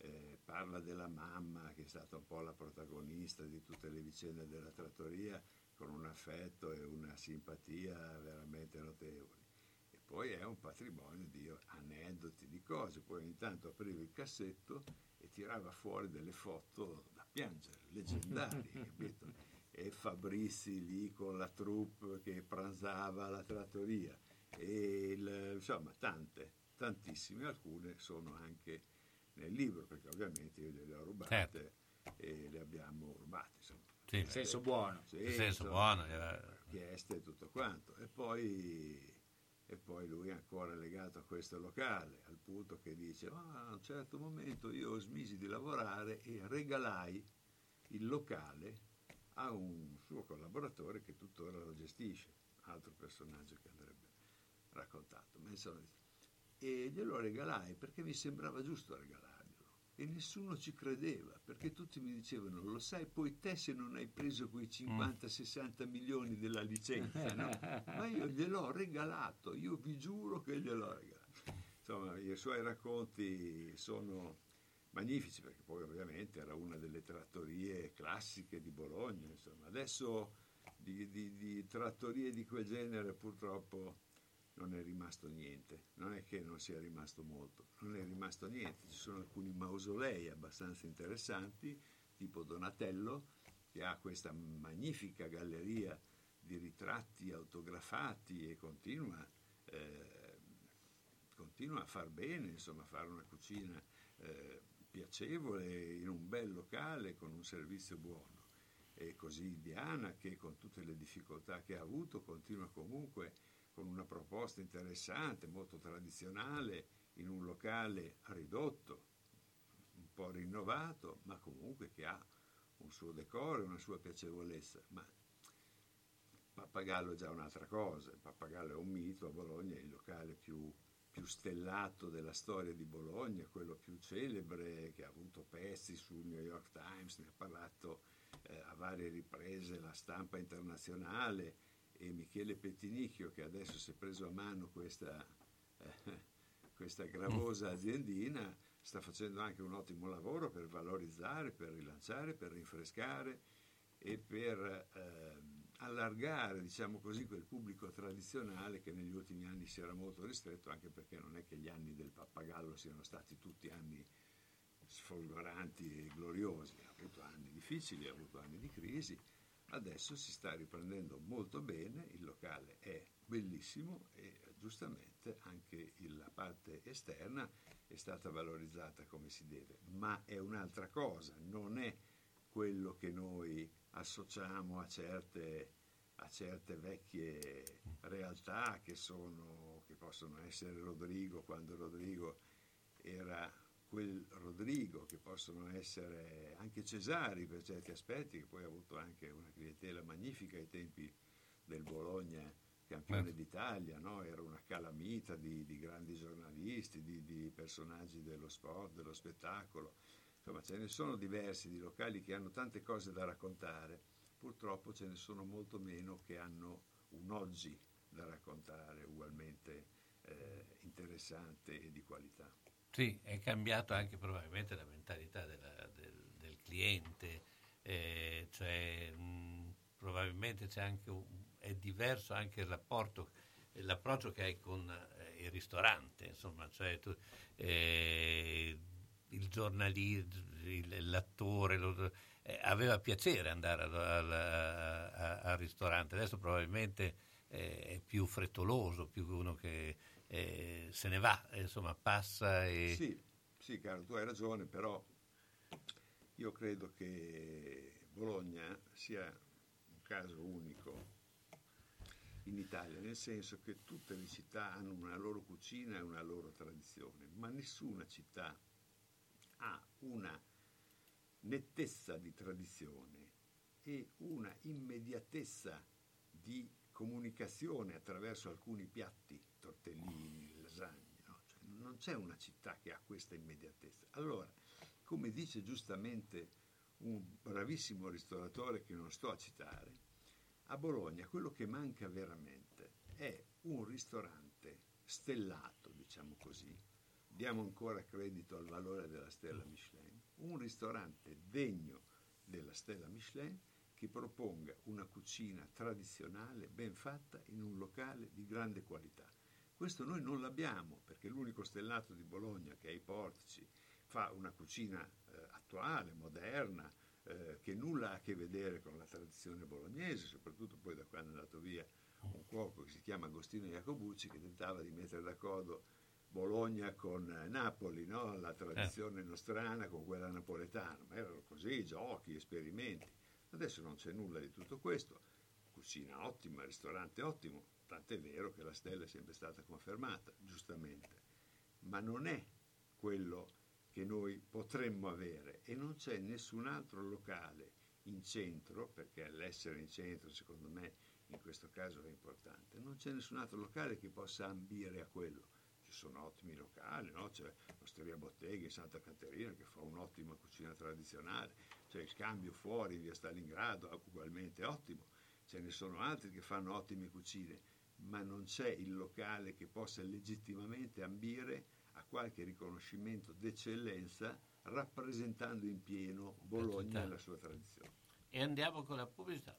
Speaker 7: eh, parla della mamma che è stata un po' la protagonista di tutte le vicende della trattoria con un affetto e una simpatia veramente notevoli. E poi è un patrimonio di aneddoti, di cose. Poi ogni tanto apriva il cassetto e tirava fuori delle foto da piangere, leggendarie, capito? E Fabrizi lì con la troupe che pranzava alla trattoria. E il- insomma, tante, tantissime, alcune sono anche nel libro, perché ovviamente io gliele ho rubate e le abbiamo rubate. Insomma.
Speaker 1: Sì,
Speaker 7: Eh,
Speaker 1: in senso buono.
Speaker 7: sì,
Speaker 1: In senso
Speaker 7: insomma,
Speaker 1: buono, era-
Speaker 7: richieste e tutto quanto. E poi, e poi lui è ancora legato a questo locale, al punto che dice, "Ah, a un certo momento io smisi di lavorare e regalai il locale a un suo collaboratore che tuttora lo gestisce, altro personaggio che andrebbe raccontato. Insomma, e glielo regalai perché mi sembrava giusto regalarglielo e nessuno ci credeva perché tutti mi dicevano lo sai poi te se non hai preso quei 50-60 milioni della licenza no? ma io gliel'ho regalato io vi giuro che gliel'ho regalato insomma i suoi racconti sono magnifici perché poi ovviamente era una delle trattorie classiche di Bologna insomma. Adesso di, di- di trattorie di quel genere purtroppo non è rimasto niente, non è che non sia rimasto molto, non è rimasto niente, ci sono alcuni mausolei abbastanza interessanti, tipo Donatello, che ha questa magnifica galleria di ritratti autografati e continua, eh, continua a far bene, insomma, a fare una cucina eh, piacevole in un bel locale con un servizio buono. E così Diana, che con tutte le difficoltà che ha avuto, continua comunque con una proposta interessante, molto tradizionale, in un locale ridotto, un po' rinnovato, ma comunque che ha un suo decoro, una sua piacevolezza. Ma Pappagallo è già un'altra cosa, il Pappagallo è un mito, a Bologna è il locale più, più stellato della storia di Bologna, quello più celebre, che ha avuto pezzi sul New York Times, ne ha parlato eh, a varie riprese la stampa internazionale e Michele Pettinicchio che adesso si è preso a mano questa, eh, questa gravosa aziendina sta facendo anche un ottimo lavoro per valorizzare, per rilanciare, per rinfrescare e per ehm, allargare diciamo così, quel pubblico tradizionale che negli ultimi anni si era molto ristretto anche perché non è che gli anni del pappagallo siano stati tutti anni sfolgoranti e gloriosi, ha avuto anni difficili, ha avuto anni di crisi, adesso si sta riprendendo molto bene, il locale è bellissimo e giustamente anche la parte esterna è stata valorizzata come si deve, ma è un'altra cosa, non è quello che noi associamo a certe, a certe vecchie realtà che, sono, che possono essere Rodrigo, quando Rodrigo era quel Rodrigo, che possono essere anche Cesari per certi aspetti, che poi ha avuto anche una clientela magnifica ai tempi del Bologna campione d'Italia, no? era una calamita di, di grandi giornalisti, di, di personaggi dello sport, dello spettacolo. Insomma, ce ne sono diversi di locali che hanno tante cose da raccontare, purtroppo ce ne sono molto meno che hanno un oggi da raccontare ugualmente eh, interessante e di qualità.
Speaker 1: Sì, è cambiato anche probabilmente la mentalità della- del, del cliente, eh, cioè, mh, probabilmente c'è anche un- è diverso anche il rapporto, l'approccio che hai con eh, il ristorante, insomma, cioè tu, eh, il giornalista, l'attore, lo- eh, aveva piacere andare al, ristorante, adesso probabilmente eh, è più frettoloso, più uno che eh, se ne va, insomma passa e...
Speaker 7: Sì, sì, caro, tu hai ragione, però io credo che Bologna sia un caso unico in Italia, nel senso che tutte le città hanno una loro cucina e una loro tradizione, ma nessuna città ha una nettezza di tradizione e una immediatezza di comunicazione attraverso alcuni piatti, tortellini, lasagne. no? Cioè, non c'è una città che ha questa immediatezza. Allora, come dice giustamente un bravissimo ristoratore che non sto a citare, a Bologna quello che manca veramente è un ristorante stellato, diciamo così, diamo ancora credito al valore della stella Michelin, un ristorante degno della stella Michelin che proponga una cucina tradizionale ben fatta in un locale di grande qualità. Questo noi non l'abbiamo perché l'unico stellato di Bologna che ha i portici fa una cucina eh, attuale, moderna, eh, che nulla ha a che vedere con la tradizione bolognese, soprattutto poi da quando è andato via un cuoco che si chiama Agostino Iacobucci che tentava di mettere d'accordo Bologna con eh, Napoli, no? la tradizione nostrana con quella napoletana, ma erano così, giochi, esperimenti. Adesso non c'è nulla di tutto questo, cucina ottima, ristorante ottimo, tant'è vero che la stella è sempre stata confermata, giustamente, ma non è quello che noi potremmo avere e non c'è nessun altro locale in centro, perché l'essere in centro secondo me in questo caso è importante, non c'è nessun altro locale che possa ambire a quello. Ci sono ottimi locali, no? c'è l'Osteria Botteghe in Santa Caterina che fa un'ottima cucina tradizionale, c'è il cambio fuori via Stalingrado, ugualmente ottimo, ce ne sono altri che fanno ottime cucine, ma non c'è il locale che possa legittimamente ambire a qualche riconoscimento d'eccellenza rappresentando in pieno Bologna e la sua tradizione.
Speaker 1: E andiamo con la pubblicità.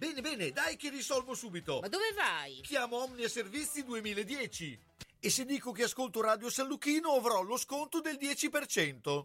Speaker 9: Bene, bene, dai che risolvo subito.
Speaker 13: Ma dove vai?
Speaker 9: Chiamo Omnia Servizi 2010. E se dico che ascolto Radio San Lucchino avrò lo sconto del 10%.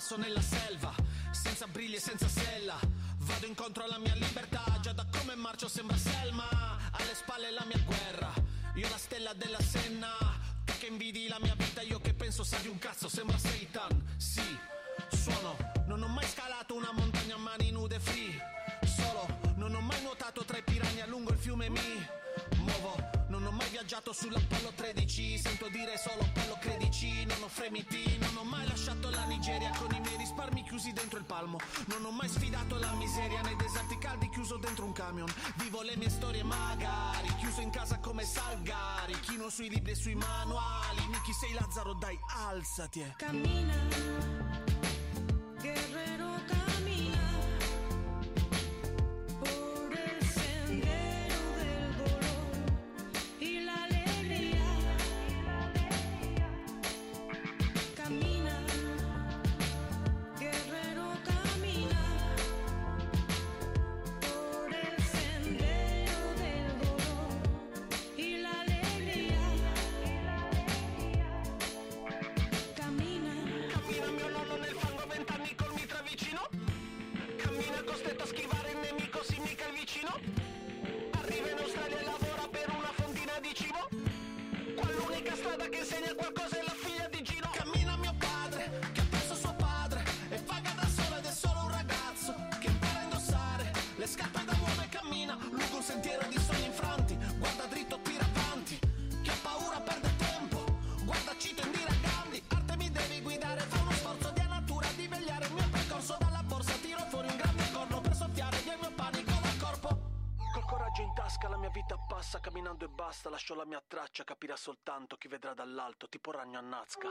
Speaker 14: Passo nella selva, senza briglie e senza sella. Vado incontro alla mia libertà, già da come marcio sembra Selma. Alle spalle la mia guerra, io la stella della Senna. Tu che invidi la mia vita, io che penso sia di un cazzo, sembra Satan. Sì, viaggiato sull'Apollo 13 Sento dire solo Apollo credici Non ho fremiti, non ho mai lasciato la Nigeria Con i miei risparmi chiusi dentro il palmo. Non ho mai sfidato la miseria Nei deserti caldi chiuso dentro un camion. Vivo le mie storie magari Chiuso in casa come Salgari. Chino sui libri e sui manuali. Miki sei Lazzaro dai alzati eh.
Speaker 15: Camina, guerrero
Speaker 16: soltanto chi vedrà dall'alto, tipo ragno a Nazca.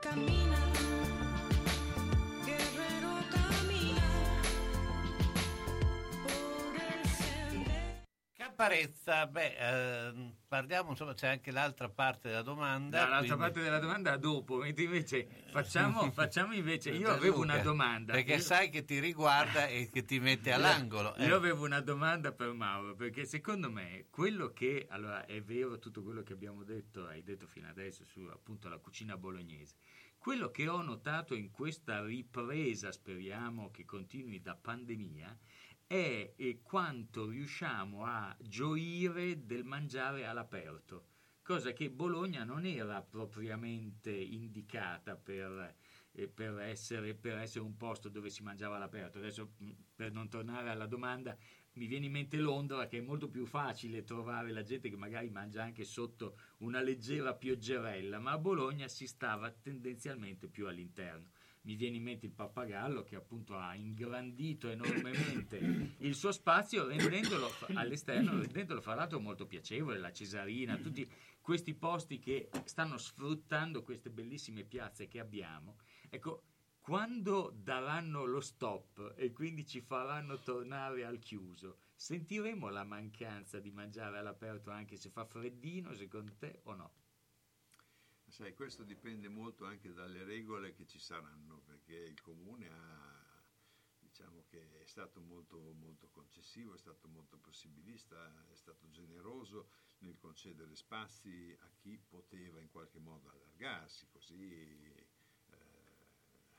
Speaker 3: Camina, guerrero
Speaker 1: Caparezza, beh, ehm, parliamo, insomma, c'è anche l'altra parte della domanda.
Speaker 2: No, l'altra
Speaker 1: quindi-
Speaker 2: parte della domanda dopo, mentre invece facciamo, facciamo invece, io avevo una domanda.
Speaker 1: Perché
Speaker 2: Io-
Speaker 1: sai che ti riguarda e che ti mette all'angolo. eh.
Speaker 2: Io avevo una domanda per Mauro, perché secondo me quello che, allora è vero tutto quello che abbiamo detto, hai detto fino adesso su appunto la cucina bolognese, quello che ho notato in questa ripresa, speriamo che continui da pandemia, è quanto riusciamo a gioire del mangiare all'aperto, cosa che Bologna non era propriamente indicata per, eh, per essere, per essere un posto dove si mangiava all'aperto. Adesso, mh, per non tornare alla domanda, mi viene in mente Londra che è molto più facile trovare la gente che magari mangia anche sotto una leggera pioggerella, ma a Bologna si stava tendenzialmente più all'interno. Mi viene in mente il pappagallo che appunto ha ingrandito enormemente il suo spazio rendendolo all'esterno, rendendolo fra l'altro molto piacevole, la Cesarina, tutti questi posti che stanno sfruttando queste bellissime piazze che abbiamo. Ecco, quando daranno lo stop e quindi ci faranno tornare al chiuso, sentiremo la mancanza di mangiare all'aperto anche se fa freddino, secondo te o no?
Speaker 7: Sai, questo dipende molto anche dalle regole che ci saranno, perché il comune ha, diciamo che è stato molto, molto concessivo, è stato molto possibilista, è stato generoso nel concedere spazi a chi poteva in qualche modo allargarsi, così eh,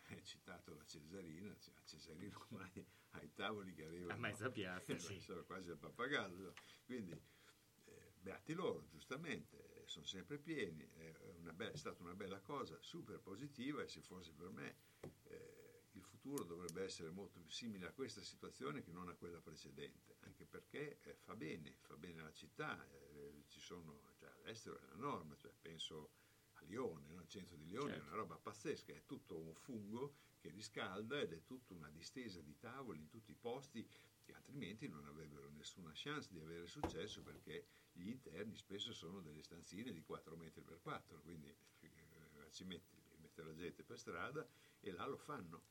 Speaker 7: hai citato la Cesarina, cioè, la Cesarina ormai ai tavoli che arrivano
Speaker 2: A mezza piazza, sì.
Speaker 7: quasi al pappagallo, quindi eh, beati loro, giustamente, sono sempre pieni, è, be- è stata una bella cosa, super positiva e se fosse per me eh, il futuro dovrebbe essere molto più simile a questa situazione che non a quella precedente, anche perché eh, fa bene, fa bene alla città, eh, ci sono, cioè, all'estero è la norma, cioè, penso a Lione, no? il centro di Lione è
Speaker 2: Certo.
Speaker 7: una roba pazzesca, è tutto un fungo che riscalda ed è tutta una distesa di tavoli in tutti i posti che altrimenti non avrebbero nessuna chance di avere successo perché gli interni spesso sono delle stanzine di 4 metri per 4, quindi eh, ci metti, mette la gente per strada e là lo fanno.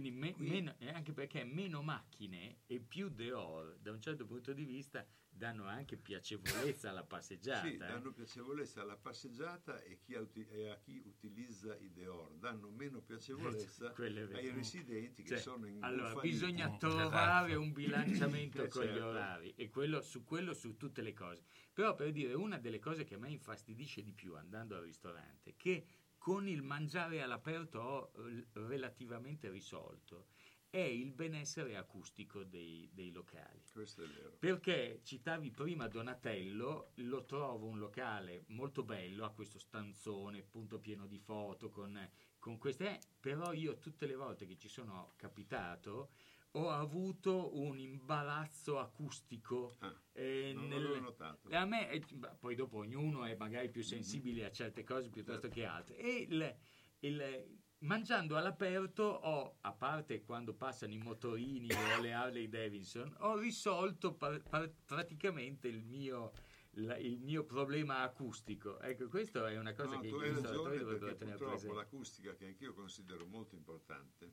Speaker 2: Quindi me- meno- e anche perché meno macchine e più dehors, da un certo punto di vista, danno anche piacevolezza alla passeggiata.
Speaker 7: Sì,
Speaker 2: eh.
Speaker 7: danno piacevolezza alla passeggiata e, chi e a chi utilizza i Deor, danno meno piacevolezza ai residenti che
Speaker 2: Cioè,
Speaker 7: sono in
Speaker 2: allora,
Speaker 7: bufalini.
Speaker 2: bisogna trovare
Speaker 7: Esatto.
Speaker 2: un bilanciamento
Speaker 7: Eh,
Speaker 2: con gli
Speaker 7: certo.
Speaker 2: orari e quello, su quello su tutte le cose. Però per dire una delle cose che a me infastidisce di più andando al ristorante, è che con il mangiare all'aperto ho eh, relativamente risolto, è il benessere acustico dei, dei locali.
Speaker 7: Questo è vero.
Speaker 2: Perché citavi prima Donatello, lo trovo un locale molto bello, ha questo stanzone appunto pieno di foto con, con queste, eh, però io tutte le volte che ci sono capitato ho avuto un imbarazzo acustico. eh,
Speaker 7: non
Speaker 2: nel-
Speaker 7: l'avevo notato.
Speaker 2: e a me, eh, poi dopo ognuno è magari più sensibile a certe cose piuttosto che altre. E il- il- mangiando all'aperto ho, a parte quando passano i motorini o le Harley Davidson, ho risolto par- par- praticamente il mio, la- il mio problema acustico. Ecco, questa è una cosa
Speaker 7: No,
Speaker 2: che i ristoratori dovrebbero tenere
Speaker 7: purtroppo
Speaker 2: presente.
Speaker 7: l'acustica che anch'io considero molto importante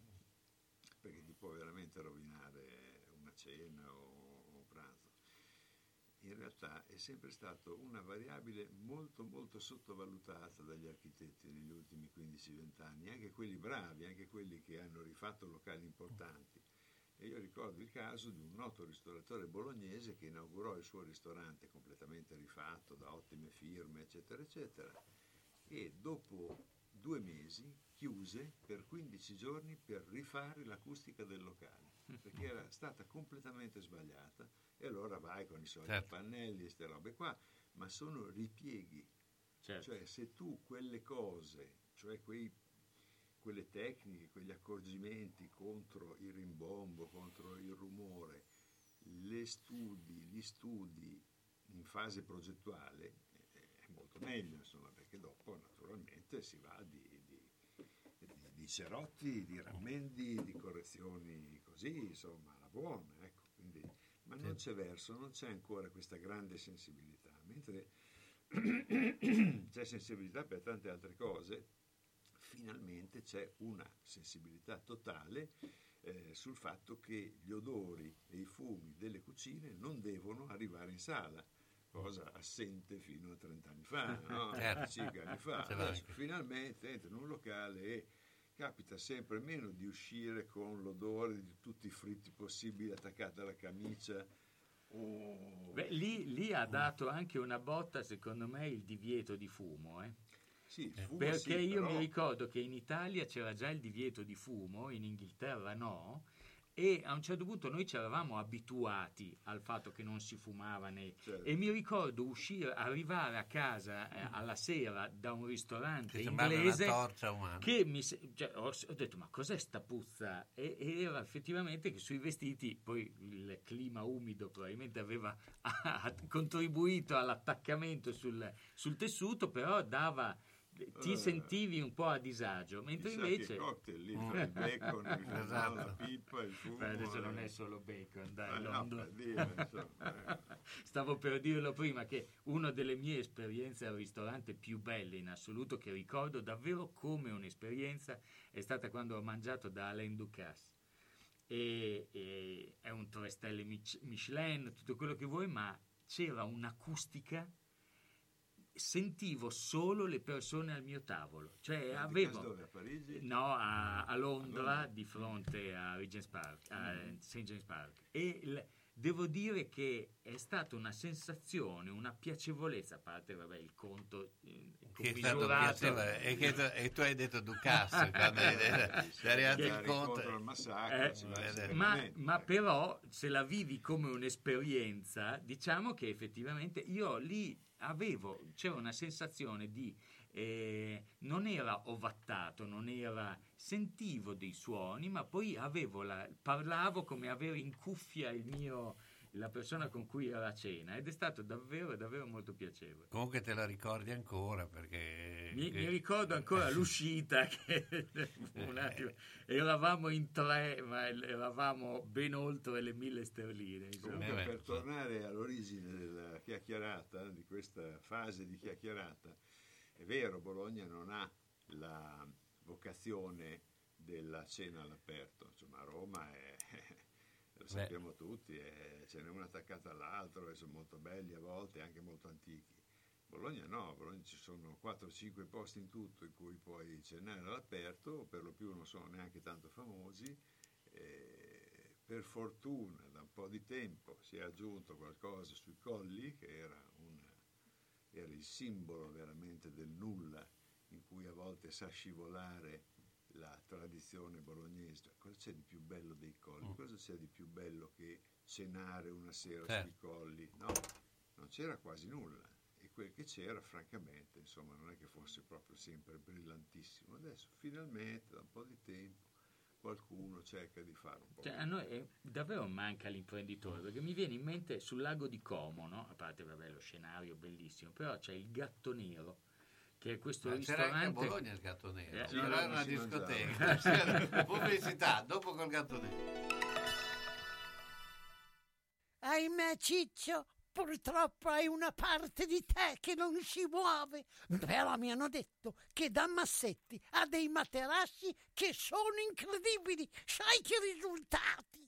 Speaker 7: perché ti può veramente rovinare una cena o un pranzo. In realtà è sempre stata una variabile molto molto sottovalutata dagli architetti negli ultimi 15-20 anni anche quelli bravi, anche quelli che hanno rifatto locali importanti. E io ricordo il caso di un noto ristoratore bolognese che inaugurò il suo ristorante completamente rifatto da ottime firme, eccetera, eccetera, e dopo due mesi chiuse per 15 giorni per rifare l'acustica del locale, perché era stata completamente sbagliata e allora vai con i soliti
Speaker 1: Certo.
Speaker 7: pannelli e queste robe qua, ma sono ripieghi. Cioè se tu quelle cose, cioè quei quelle tecniche, quegli accorgimenti contro il rimbombo, contro il rumore, le studi, gli studi in fase progettuale, eh, è molto meglio, insomma, perché dopo naturalmente si va di, di, cerotti, di rammendi, di correzioni così, insomma, alla buona, ecco. Quindi, ma non c'è verso, non c'è ancora questa grande sensibilità, mentre c'è sensibilità per tante altre cose, finalmente c'è una sensibilità totale eh, sul fatto che gli odori e i fumi delle cucine non devono arrivare in sala, cosa assente fino a 30 anni fa, no?
Speaker 1: Certo.
Speaker 7: 5 anni fa. Adesso finalmente entra in un locale e capita sempre meno di uscire con l'odore di tutti i fritti possibili attaccati alla camicia. Oh.
Speaker 2: Beh, lì, lì ha dato anche una botta, secondo me, il divieto di fumo. eh.
Speaker 7: Sì, fumo
Speaker 2: Perché
Speaker 7: sì,
Speaker 2: io
Speaker 7: però-
Speaker 2: mi ricordo che in Italia c'era già il divieto di fumo, in Inghilterra no, e a un certo punto noi ci eravamo abituati al fatto che non si fumava né...
Speaker 7: Certo.
Speaker 2: E mi ricordo uscire, arrivare a casa eh, alla sera da un ristorante
Speaker 1: Che
Speaker 2: inglese
Speaker 1: una torcia
Speaker 2: che mi cioè, ho, ho detto ma cos'è sta puzza? E, e era effettivamente che sui vestiti poi il clima umido probabilmente aveva contribuito all'attaccamento sul, sul tessuto, però dava ti
Speaker 7: Eh.
Speaker 2: sentivi un po' a disagio, mentre
Speaker 7: Chissà
Speaker 2: invece
Speaker 7: che cocktail lì fra il bacon, il
Speaker 2: Esatto.
Speaker 7: la pipa, il fumo.
Speaker 2: Beh, adesso non è solo bacon, dai,
Speaker 7: Eh, no, per dire, insomma, eh.
Speaker 2: Stavo per dirlo prima che una delle mie esperienze al ristorante più belle in assoluto, che ricordo davvero come un'esperienza, è stata quando ho mangiato da Alain Ducasse. E, e è un 3 stelle Mich- Michelin, tutto quello che vuoi, ma c'era un'acustica. Sentivo solo le persone al mio tavolo, cioè avevo
Speaker 7: dove? A Parigi?
Speaker 2: No, a, a Londra,
Speaker 7: Londra.
Speaker 2: di fronte a Regent's Park, a
Speaker 7: Mm.
Speaker 2: St. James Park. E il- devo dire che è stata una sensazione, una piacevolezza, a parte vabbè, il conto eh,
Speaker 1: Che è stato piacevole e, che tu, e tu hai detto Ducasse quando hai arrivato il conto
Speaker 7: il massacro,
Speaker 2: Eh,
Speaker 1: eh,
Speaker 2: ma, ma però se la vivi come un'esperienza, diciamo che effettivamente io lì avevo, c'era una sensazione di eh, non era ovattato, non era sentivo dei suoni, ma poi avevo la, parlavo come avere in cuffia il mio la persona con cui era a cena ed è stato davvero davvero molto piacevole.
Speaker 1: Comunque te la ricordi ancora perché...
Speaker 2: Mi, mi ricordo ancora l'uscita che un attimo, eravamo in tre, ma eravamo ben oltre le mille sterline. insomma.
Speaker 7: Comunque, per tornare all'origine della chiacchierata, di questa fase di chiacchierata, è vero, Bologna non ha la vocazione della cena all'aperto, insomma Roma è, lo sappiamo tutti, è- ce n'è una attaccata all'altro e sono molto belli a volte, anche molto antichi. Bologna no, Bologna ci sono 4-5 posti in tutto in cui puoi cenare all'aperto, per lo più non sono neanche tanto famosi. e per fortuna da un po' di tempo si è aggiunto qualcosa sui colli, che era, un- era il simbolo veramente del nulla in cui a volte sa scivolare la tradizione bolognese. Cosa c'è di più bello dei colli?
Speaker 1: Mm.
Speaker 7: Cosa c'è di più bello che cenare una sera
Speaker 1: Certo.
Speaker 7: sui colli? No, non c'era quasi nulla. E quel che c'era, francamente, insomma, non è che fosse proprio sempre brillantissimo. Adesso, finalmente, da un po' di tempo, qualcuno cerca di fare un po'.
Speaker 2: Cioè, a noi eh, davvero manca l'imprenditore, perché mi viene in mente sul lago di Como, no? a parte vabbè, lo scenario bellissimo, però c'è il Gatto Nero, che è questo
Speaker 1: Ma c'era
Speaker 2: ristorante...
Speaker 1: anche a Bologna il gatto nero,
Speaker 2: Eh,
Speaker 1: c'era
Speaker 2: no,
Speaker 1: una discoteca, c'era pubblicità, dopo col gatto nero.
Speaker 8: Ahimè, Ciccio, purtroppo hai una parte di te che non si muove. Però mi hanno detto che da Massetti ha dei materassi che sono incredibili. Sai che risultati?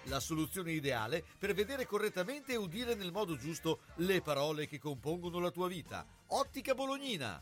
Speaker 9: La soluzione ideale per vedere correttamente e udire nel modo giusto le parole che compongono la tua vita. Ottica Bolognina.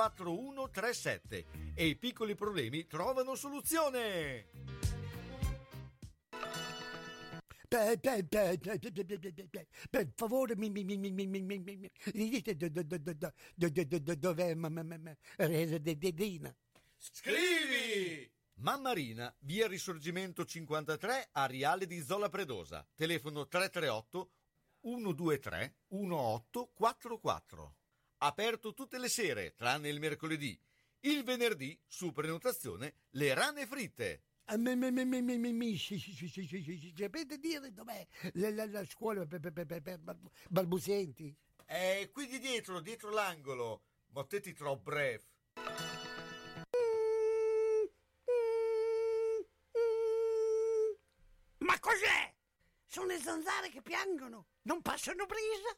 Speaker 9: 4137 e i piccoli problemi trovano soluzione.
Speaker 8: Per, per, per, per, favore mi, mi, mi, mi, mi, mi, mi, mi, mi mi dite do- do- do- do- do- do- do- do- do- dov'è Dedina?
Speaker 9: Scrivi! Mammarina, via Risorgimento 53 a Riale di Zola Predosa. Telefono 338 123 1844. Aperto tutte le sere, tranne il mercoledì. Il venerdì, su prenotazione, le rane fritte.
Speaker 8: Ah, Sapete dire dov'è la, la- la scuola per, per- per- per- per bal- balbuzienti?
Speaker 9: È qui di dietro, dietro l'angolo. Mottetti troppo bref.
Speaker 8: Ma cos'è? Sono le zanzare che piangono, non passano brisa.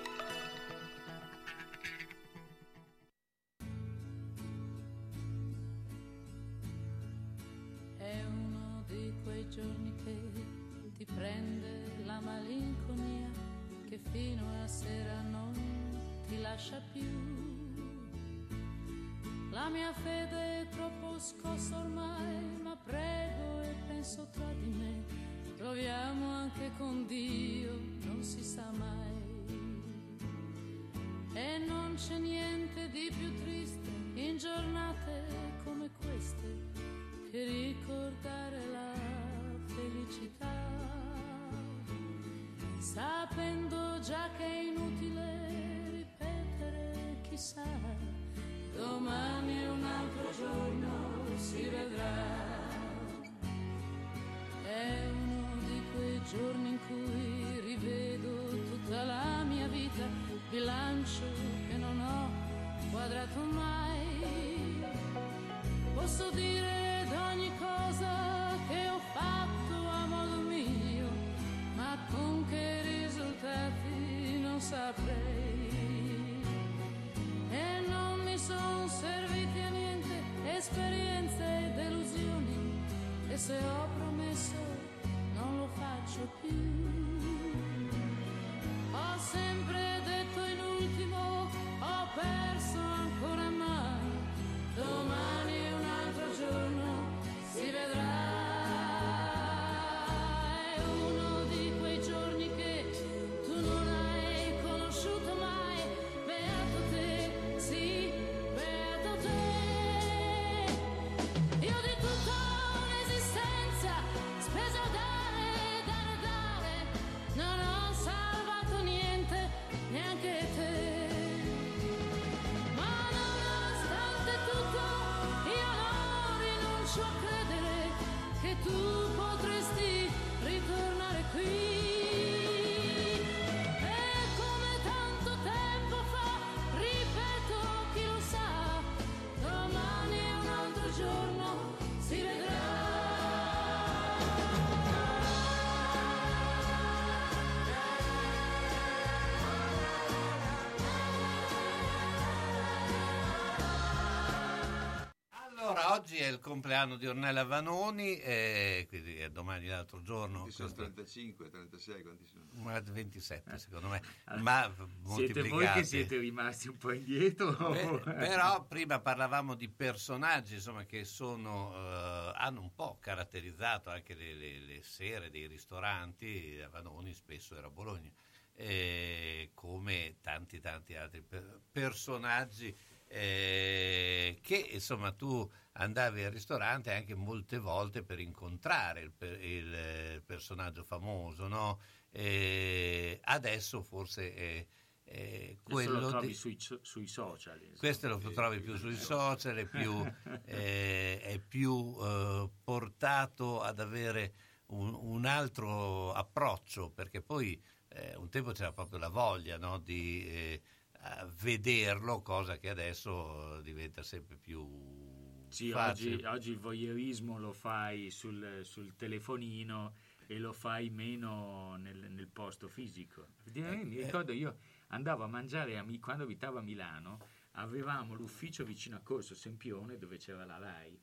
Speaker 17: Giorni che ti prende la malinconia che fino a sera non ti lascia più. La mia fede è troppo scossa ormai, ma prego e penso tra di me. Proviamo anche con Dio, non si sa mai. E non c'è niente di più triste in giornate come queste che ricordare sapendo già che è inutile ripetere chissà, domani è un altro giorno, si vedrà. È uno di quei giorni in cui rivedo tutta la mia vita, bilancio che non ho quadrato mai. Posso dire è
Speaker 1: il compleanno di Ornella Vanoni, e quindi è domani l'altro giorno.
Speaker 7: Quanti sono
Speaker 1: questo-
Speaker 7: 35, 36, quanti sono?
Speaker 1: ma 27 secondo me, ma
Speaker 2: Siete voi che siete rimasti un po' indietro?
Speaker 1: Beh, però prima parlavamo di personaggi insomma, che sono, eh, hanno un po' caratterizzato anche le, le- le sere dei ristoranti, a Vanoni spesso era a Bologna, eh, come tanti tanti altri per- personaggi eh, che insomma tu andavi al ristorante anche molte volte per incontrare il, per- il, eh, personaggio famoso, no? Eh, adesso forse è, è
Speaker 2: Questo
Speaker 1: quello
Speaker 2: lo trovi
Speaker 1: di-
Speaker 2: sui, sui social. insomma.
Speaker 1: questo lo trovi più sui social, è più, eh, è più, eh, portato ad avere un, un altro approccio, perché poi eh, un tempo c'era proprio la voglia no, di eh, vederlo, cosa che adesso diventa sempre più
Speaker 2: Sì, oggi, oggi il voyeurismo lo fai sul, sul telefonino e lo fai meno nel, nel posto fisico. Effettivamente mi
Speaker 1: Eh,
Speaker 2: ricordo io andavo a mangiare a quando abitavo a Milano, avevamo l'ufficio vicino a Corso Sempione dove c'era la RAI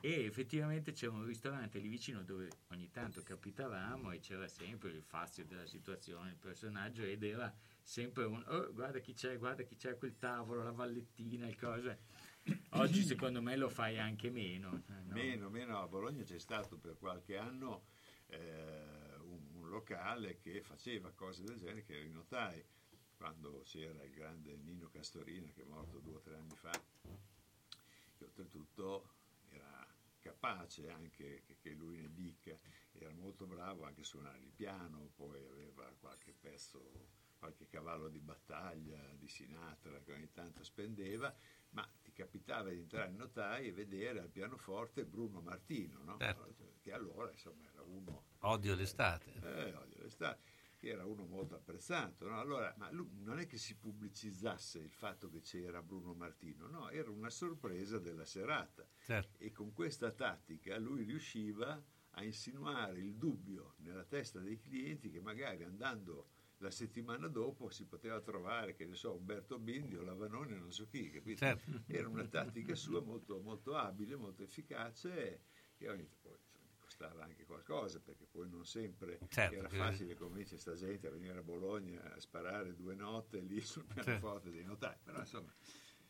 Speaker 2: e effettivamente c'era un ristorante lì vicino dove ogni tanto capitavamo e c'era sempre il fazio della situazione, il personaggio ed era sempre un oh, guarda chi c'è, guarda chi c'è quel tavolo, la vallettina, il cosa. Oggi secondo me lo fai anche meno. eh, no?
Speaker 7: Meno, meno. A Bologna c'è stato per qualche anno eh, un, un locale che faceva cose del genere, che era i notai, quando c'era il grande Nino Castorina, che è morto due o tre anni fa, che oltretutto era capace anche che, che lui ne dica, era molto bravo anche a suonare il piano, poi aveva qualche pezzo, qualche cavallo di battaglia di Sinatra che ogni tanto spendeva, ma ti capitava di entrare in notai e vedere al pianoforte Bruno Martino, no?
Speaker 1: Certo.
Speaker 7: che allora insomma era uno
Speaker 1: Odio l'estate.
Speaker 7: eh, odio l'estate, che era uno molto apprezzato. no? Allora, ma lui non è che si pubblicizzasse il fatto che c'era Bruno Martino, no, era una sorpresa della serata.
Speaker 1: Certo.
Speaker 7: E con questa tattica lui riusciva a insinuare il dubbio nella testa dei clienti che magari andando la settimana dopo si poteva trovare, che ne so, Umberto Bindi o Lavanoni o non so chi, capito?
Speaker 1: Certo.
Speaker 7: Era una tattica sua molto, molto abile, molto efficace, che ogni poi insomma, costava anche qualcosa, perché poi non sempre
Speaker 1: Certo,
Speaker 7: era facile convincere sta gente a venire a Bologna a sparare due notte lì sul pianoforte dei notai, però insomma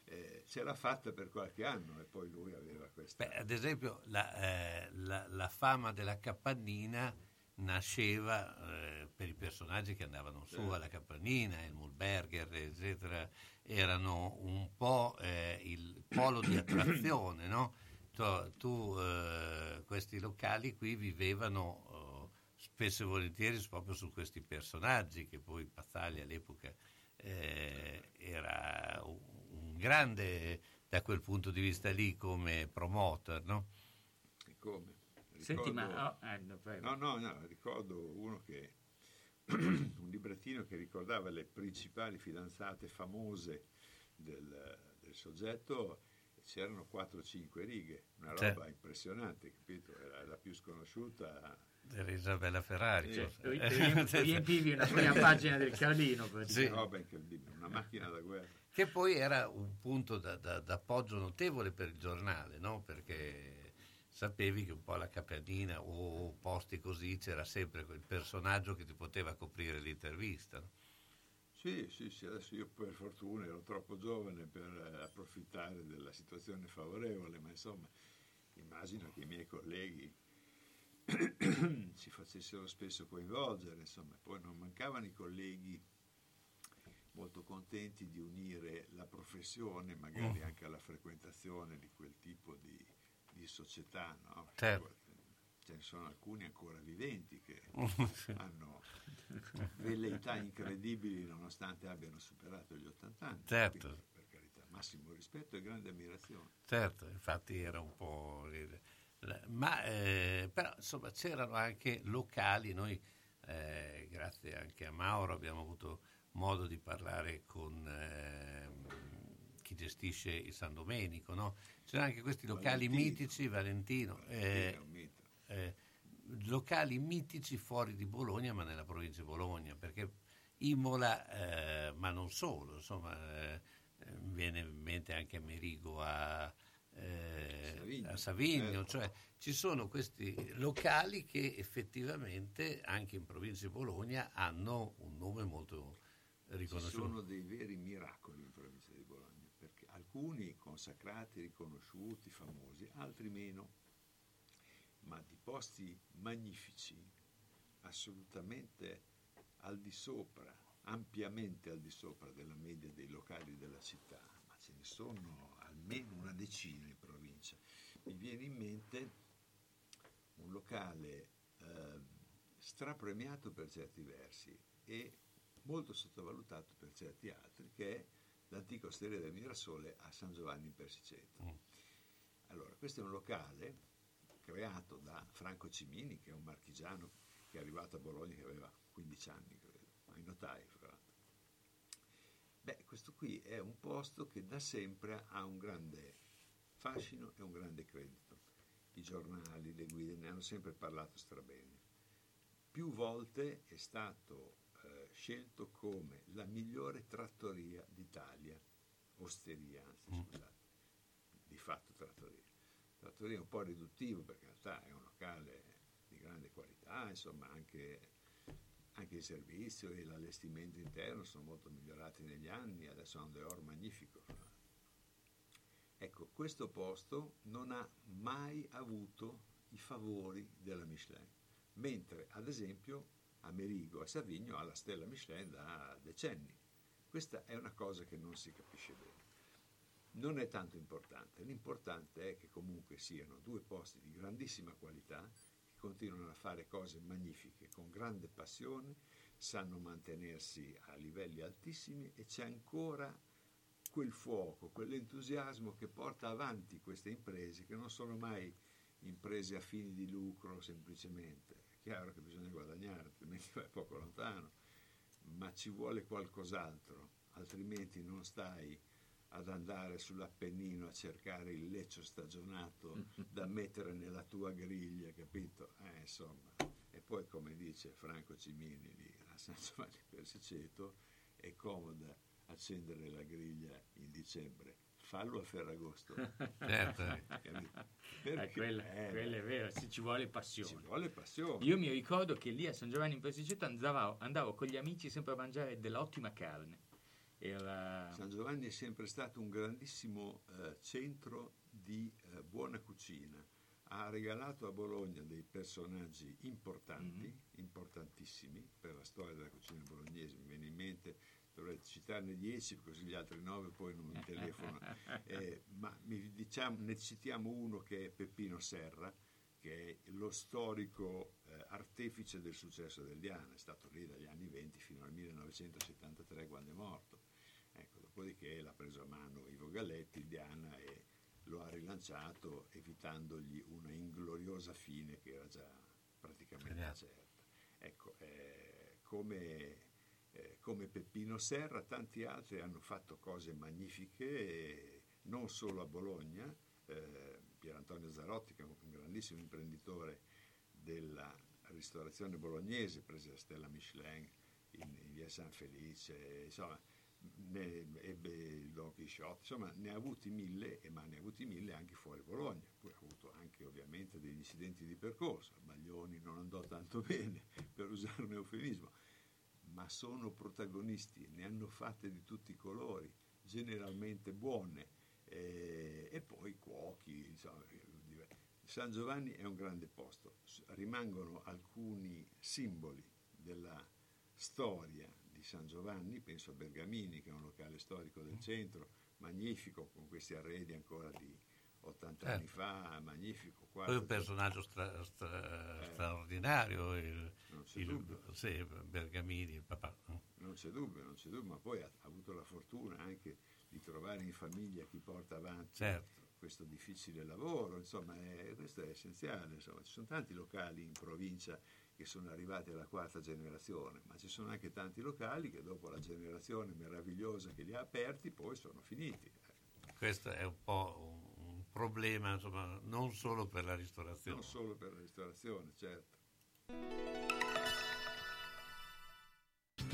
Speaker 7: eh, c'era fatta per qualche anno e poi lui aveva questa...
Speaker 1: Beh, ad esempio, la, eh, la- la fama della Capannina nasceva eh, per i personaggi che andavano su alla Capannina, il Mulberger, eccetera, erano un po' eh, il polo di attrazione, no? Tu, tu, eh, questi locali qui vivevano eh, spesso e volentieri proprio su questi personaggi, che poi Pazzaglia all'epoca eh, era un, un grande da quel punto di vista lì come promoter, no?
Speaker 7: E come?
Speaker 2: Senti, ma-
Speaker 7: Ricordo-
Speaker 2: oh, eh, no,
Speaker 7: no, no, no, ricordo uno che un librettino che ricordava le principali fidanzate famose del, del soggetto c'erano 4-5 righe, una roba
Speaker 1: Certo.
Speaker 7: impressionante, capito? Era la più sconosciuta.
Speaker 1: Era Isabella Ferrari.
Speaker 7: Sì.
Speaker 2: ri- riempivi una prima pagina del Carlino.
Speaker 1: Sì.
Speaker 7: Una roba incredibile, una macchina da guerra.
Speaker 1: Che poi era un punto da- da- d'appoggio notevole per il giornale, no? perché sapevi che un po' alla Capannina o posti così c'era sempre quel personaggio che ti poteva coprire l'intervista. no?
Speaker 7: Sì, sì, sì, adesso io per fortuna ero troppo giovane per approfittare della situazione favorevole, ma insomma immagino che i miei colleghi si facessero spesso coinvolgere, insomma, poi non mancavano i colleghi molto contenti di unire la professione magari
Speaker 1: Mm.
Speaker 7: anche alla frequentazione di quel tipo di, di società, no?
Speaker 1: Certo.
Speaker 7: Ce ne sono alcuni ancora viventi che
Speaker 1: Sì.
Speaker 7: hanno velleità incredibili nonostante abbiano superato gli 80 anni.
Speaker 1: Certo.
Speaker 7: Quindi, per carità, massimo rispetto e grande ammirazione.
Speaker 1: Certo, infatti era un po'... Ma eh, però insomma c'erano anche locali, noi eh, grazie anche a Mauro abbiamo avuto modo di parlare con ehm, chi gestisce il San Domenico, no? C'erano anche questi locali
Speaker 7: Valentino.
Speaker 1: mitici, Valentino, eh,
Speaker 7: un mito.
Speaker 1: eh, locali mitici fuori di Bologna ma nella provincia di Bologna, perché Imola, eh, ma non solo, insomma, eh, eh, viene in mente anche Merigo a, eh,
Speaker 7: Savigno,
Speaker 1: a Savigno,
Speaker 7: certo.
Speaker 1: cioè ci sono questi locali che effettivamente anche in provincia di Bologna hanno un nome molto
Speaker 7: Ci
Speaker 1: riconosciuto.
Speaker 7: sono dei veri miracoli in provincia di Bologna, perché alcuni consacrati, riconosciuti, famosi, altri meno, ma di posti magnifici, assolutamente al di sopra, ampiamente al di sopra della media dei locali della città, ma ce ne sono almeno una decina in provincia. Mi viene in mente un locale eh, strapremiato per certi versi e molto sottovalutato per certi altri, che è l'antica osteria del Mirasole a San Giovanni in Persiceto. Allora, questo è un locale creato da Franco Cimini, che è un marchigiano che è arrivato a Bologna che aveva 15 anni, credo, ai notai, fra l'altro. Beh, questo qui è un posto che da sempre ha un grande fascino e un grande credito. I giornali, le guide ne hanno sempre parlato strabene. Più volte è stato eh, scelto come la migliore trattoria d'Italia, osteria, anzi, scusate, di fatto trattoria. Trattoria un po' riduttivo perché in realtà è un locale di grande qualità, insomma anche, anche il servizio e l'allestimento interno sono molto migliorati negli anni, adesso ha un dehors magnifico. Ecco, questo posto non ha mai avuto i favori della Michelin, mentre ad esempio a Merigo, a Savigno, ha la stella Michelin da decenni. Questa è una cosa che non si capisce bene. Non è tanto importante, l'importante è che comunque siano due posti di grandissima qualità, che continuano a fare cose magnifiche con grande passione, sanno mantenersi a livelli altissimi e c'è ancora quel fuoco, quell'entusiasmo che porta avanti queste imprese che non sono mai imprese a fini di lucro semplicemente. Chiaro che bisogna guadagnare, altrimenti vai poco lontano, ma ci vuole qualcos'altro, altrimenti non stai ad andare sull'Appennino a cercare il leccio stagionato da mettere nella tua griglia, capito? Eh, insomma, e poi come dice Franco Cimini a San Giovanni Persiceto, è comoda accendere la griglia in dicembre, fallo a Ferragosto.
Speaker 1: Certo.
Speaker 7: Capito?
Speaker 2: Eh,
Speaker 7: Perché-
Speaker 2: quella,
Speaker 7: eh,
Speaker 2: quella è vero, sì, ci vuole passione.
Speaker 7: Ci vuole passione.
Speaker 2: Io mi ricordo che lì a San Giovanni in Persiceto andavo, andavo con gli amici sempre a mangiare dell'ottima carne. Era...
Speaker 7: San Giovanni è sempre stato un grandissimo eh, centro di eh, buona cucina. Ha regalato a Bologna dei personaggi importanti, importantissimi per la storia della cucina bolognese. Mi viene in mente, dovrei citarne dieci, così gli altri nove poi non mi telefono. Eh, ma mi- diciamo, ne citiamo uno che è Peppino Serra, che è lo storico eh, artefice del successo del Diana, è stato lì dagli anni 20 fino al 1973 quando è morto. Ecco, dopodiché l'ha preso a mano Ivo Galletti, il Diana, e lo ha rilanciato evitandogli una ingloriosa fine che era già praticamente certa. Ecco, eh, come, eh, come Peppino Serra, tanti altri hanno fatto cose magnifiche, non solo a Bologna. Eh, Pier Antonio Zarotti, che è un grandissimo imprenditore della ristorazione bolognese, prese la stella Michelin in, in via San Felice, insomma, ne ebbe il Don Quixote, insomma, ne ha avuti mille, ma ne ha avuti mille anche fuori Bologna. Poi ha avuto anche ovviamente degli incidenti di percorso. Baglioni non andò tanto bene, per usare un eufemismo, ma sono protagonisti, ne hanno fatte di tutti i colori, generalmente buone. eh, e poi cuochi, insomma, San Giovanni è un grande posto, rimangono alcuni simboli della storia di San Giovanni, penso a Bergamini che è un locale storico del centro, magnifico con questi arredi ancora di 80 anni
Speaker 1: Certo.
Speaker 7: fa, magnifico.
Speaker 1: Poi un personaggio stra- stra-
Speaker 7: Eh.
Speaker 1: straordinario, il,
Speaker 7: Non c'è
Speaker 1: il-
Speaker 7: dubbio.
Speaker 1: sì, Bergamini, il papà.
Speaker 7: Non c'è dubbio, non c'è dubbio, ma poi ha, ha avuto la fortuna anche di trovare in famiglia chi porta avanti
Speaker 1: Certo.
Speaker 7: questo difficile lavoro, insomma, è- questo è essenziale. Insomma. Ci sono tanti locali in provincia che sono arrivati alla quarta generazione, ma ci sono anche tanti locali che dopo la generazione meravigliosa che li ha aperti poi sono finiti.
Speaker 1: Questo è un po' un problema, insomma, non solo per la ristorazione.
Speaker 7: Non solo per la ristorazione, certo.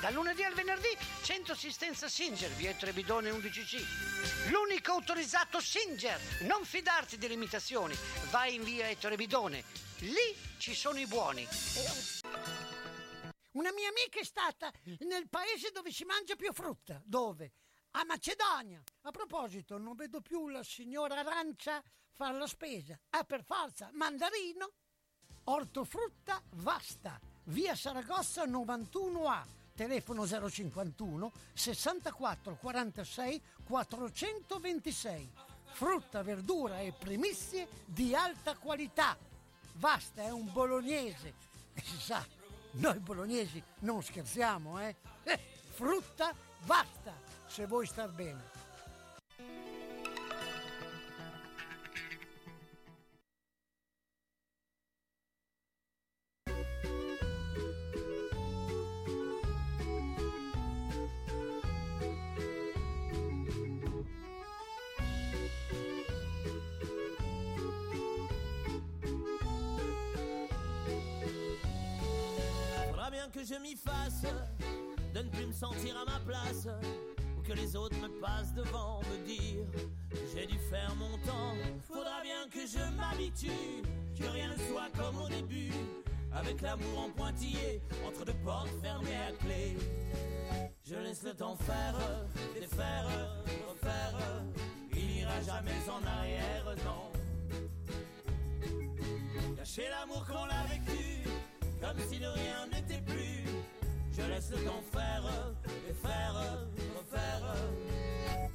Speaker 6: Dal lunedì al venerdì, centro assistenza Singer, via Ettore Bidone 11C. L'unico autorizzato Singer. Non fidarti delle imitazioni. Vai in via Ettore Bidone. Lì ci sono i buoni.
Speaker 8: Una mia amica è stata nel paese dove si mangia più frutta. Dove? A Macedonia. A proposito, non vedo più la signora Arancia fare la spesa. Ah, per forza, mandarino, ortofrutta vasta. Via Saragossa 91A. Telefono 051 64 46 426. Frutta, verdura e primizie di alta qualità. Vasta è un bolognese. E si sa, noi bolognesi non scherziamo, eh? Eh, frutta basta, se vuoi star bene.
Speaker 16: Que je m'y fasse de ne plus me sentir à ma place ou que les autres me passent devant me dire j'ai dû faire mon temps. Faudra bien que je m'habitue, que rien ne soit comme au début, avec l'amour en pointillé entre deux portes fermées à clé. Je laisse le temps faire, défaire, refaire. Il n'ira jamais en arrière, non. Cacher l'amour qu'on a vécu, comme si de rien n'était plus. Je laisse le temps faire, défaire, refaire.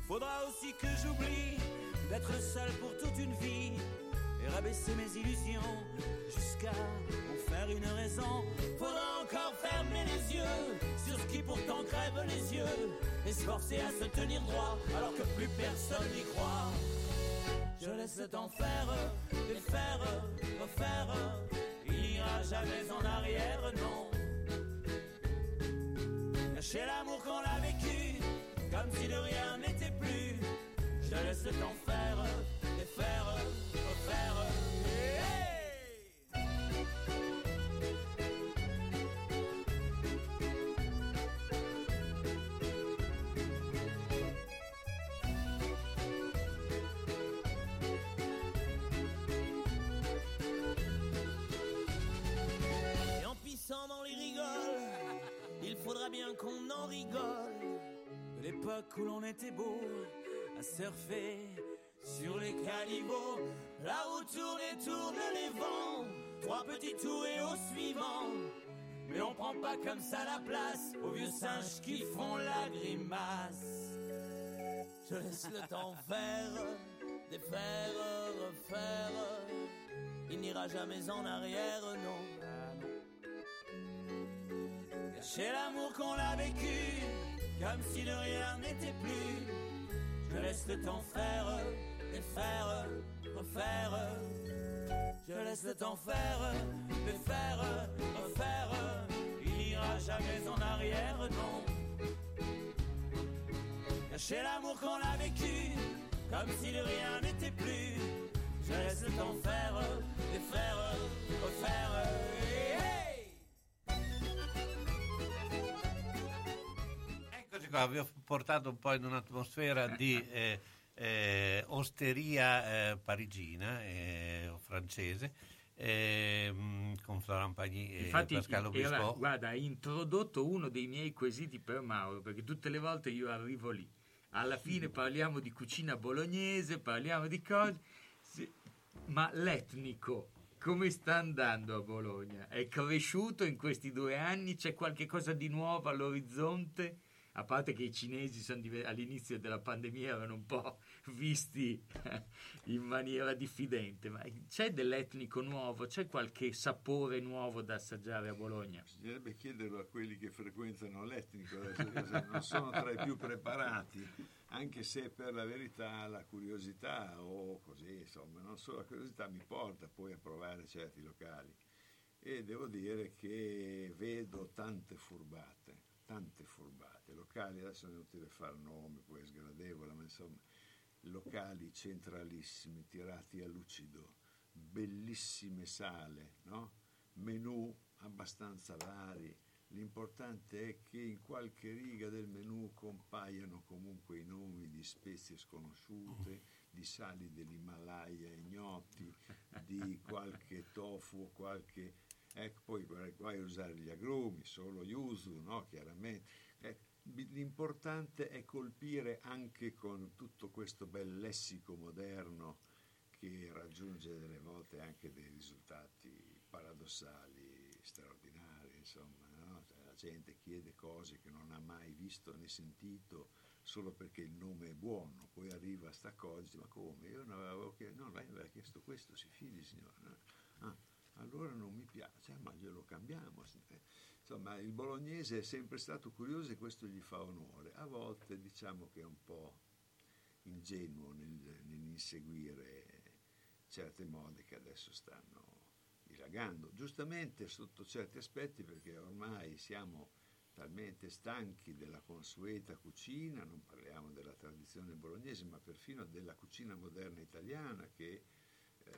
Speaker 16: Faudra aussi que j'oublie d'être seul pour toute une vie et rabaisser mes illusions jusqu'à en faire une raison. Faudra encore fermer les yeux sur ce qui pourtant crève les yeux et se forcer à se tenir droit alors que plus personne n'y croit. Je laisse le temps faire, défaire, refaire. Jamais en arrière, non. Cacher l'amour qu'on a vécu, comme si de rien n'était plus. Je laisse le temps faire, défaire, refaire. Bien qu'on en rigole. De l'époque où l'on était beau à surfer sur les caniveaux. Là où tourne et tourne les vents, trois petits tours et au suivant. Mais on prend pas comme ça la place aux vieux singes qui font la grimace. Je laisse le temps faire, défaire, refaire. Il n'ira jamais en arrière, non. Cacher l'amour qu'on a vécu, comme si de rien n'était plus. Je laisse le temps faire, défaire, refaire. Je laisse le temps faire, défaire, refaire. Il n'ira jamais en arrière, non. Cacher l'amour qu'on a vécu, comme si de rien n'était plus. Je laisse le temps faire, défaire, refaire.
Speaker 1: Vi ho portato un po' in un'atmosfera di eh, eh, osteria eh, parigina eh, o francese ehm, con Florent Pagny e
Speaker 2: Infatti,
Speaker 1: Pascal Obispo.
Speaker 2: guarda, hai introdotto uno dei miei quesiti per Mauro, perché tutte le volte io arrivo lì. Alla fine parliamo di cucina bolognese, parliamo di cose, ma l'etnico come sta andando a Bologna? È cresciuto in questi due anni? C'è qualche cosa di nuovo all'orizzonte? A parte che i cinesi all'inizio della pandemia erano un po' visti in maniera diffidente, ma c'è dell'etnico nuovo? C'è qualche sapore nuovo da assaggiare a Bologna?
Speaker 7: Bisognerebbe chiederlo a quelli che frequentano l'etnico, non sono tra i più preparati, anche se per la verità la curiosità o così, insomma, non solo la curiosità mi porta poi a provare certi locali e devo dire che vedo tante furbate, tante furbate, locali, adesso è inutile fare nomi, poi è sgradevole, ma insomma, locali centralissimi, tirati a lucido, bellissime sale, no? menù abbastanza vari, L'importante è che in qualche riga del menù compaiano comunque i nomi di spezie sconosciute, di sali dell'Himalaya ignoti, di qualche tofu, qualche... Ecco, poi guai a usare gli agrumi, solo yuzu, no? Chiaramente. L'importante è colpire anche con tutto questo bel lessico moderno che raggiunge delle volte anche dei risultati paradossali, straordinari, insomma gente chiede cose che non ha mai visto né sentito solo perché il nome è buono, poi arriva sta cosa e dice ma come? Io non avevo chiesto, no, lei aveva chiesto questo, si fidi signora. Ah, allora non mi piace, ma glielo cambiamo. Insomma, il bolognese è sempre stato curioso e questo gli fa onore. A volte diciamo che è un po' ingenuo nel, nell'inseguire certe mode che adesso stanno dilagando, giustamente sotto certi aspetti perché ormai siamo talmente stanchi della consueta cucina, non parliamo della tradizione bolognese, ma perfino della cucina moderna italiana che eh,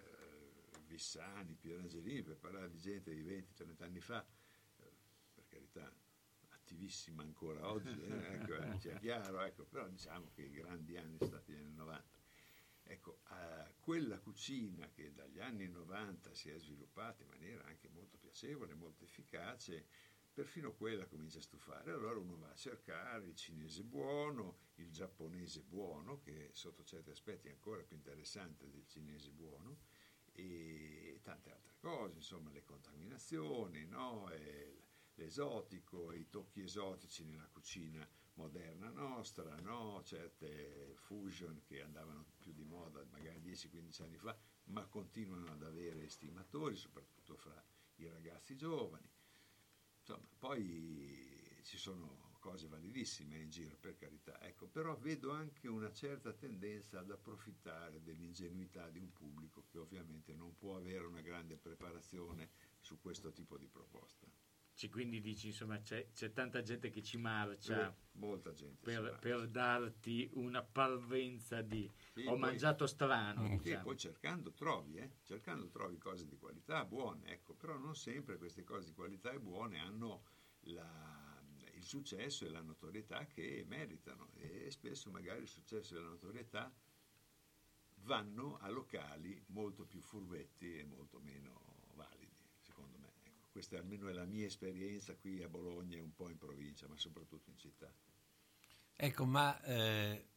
Speaker 7: Vissani, Pierangelini, per parlare di gente di 20-30 anni fa, carità, attivissima ancora oggi, eh, ecco, sia chiaro, ecco, però diciamo che i grandi anni sono stati gli anni 90. Ecco, eh, quella cucina che dagli anni 90 si è sviluppata in maniera anche molto piacevole, molto efficace, perfino quella comincia a stufare. Allora uno va a cercare il cinese buono, il giapponese buono, che sotto certi aspetti è ancora più interessante del cinese buono, e tante altre cose, insomma le contaminazioni, no? L'esotico, i tocchi esotici nella cucina moderna nostra, no? certe fusion che andavano più di moda magari 10-15 anni fa, ma continuano ad avere estimatori, soprattutto fra i ragazzi giovani. Insomma, poi ci sono cose validissime in giro, per carità, ecco, però vedo anche una certa tendenza ad approfittare dell'ingenuità di un pubblico che ovviamente non può avere una grande preparazione su questo tipo di proposta.
Speaker 2: Cioè, quindi dici, insomma, c'è, c'è, tanta gente che ci marcia.
Speaker 7: molta gente.
Speaker 2: Per,
Speaker 7: marcia.
Speaker 2: per darti una parvenza di sì, ho poi, mangiato strano.
Speaker 7: Sì,
Speaker 2: diciamo.
Speaker 7: poi cercando trovi, eh? cercando trovi cose di qualità buone, ecco, però non sempre queste cose di qualità e buone hanno la, il successo e la notorietà che meritano e spesso magari il successo e la notorietà vanno a locali molto più furbetti e molto meno questa almeno è la mia esperienza qui a Bologna e un po' in provincia, ma soprattutto in città.
Speaker 1: Ecco, ma eh,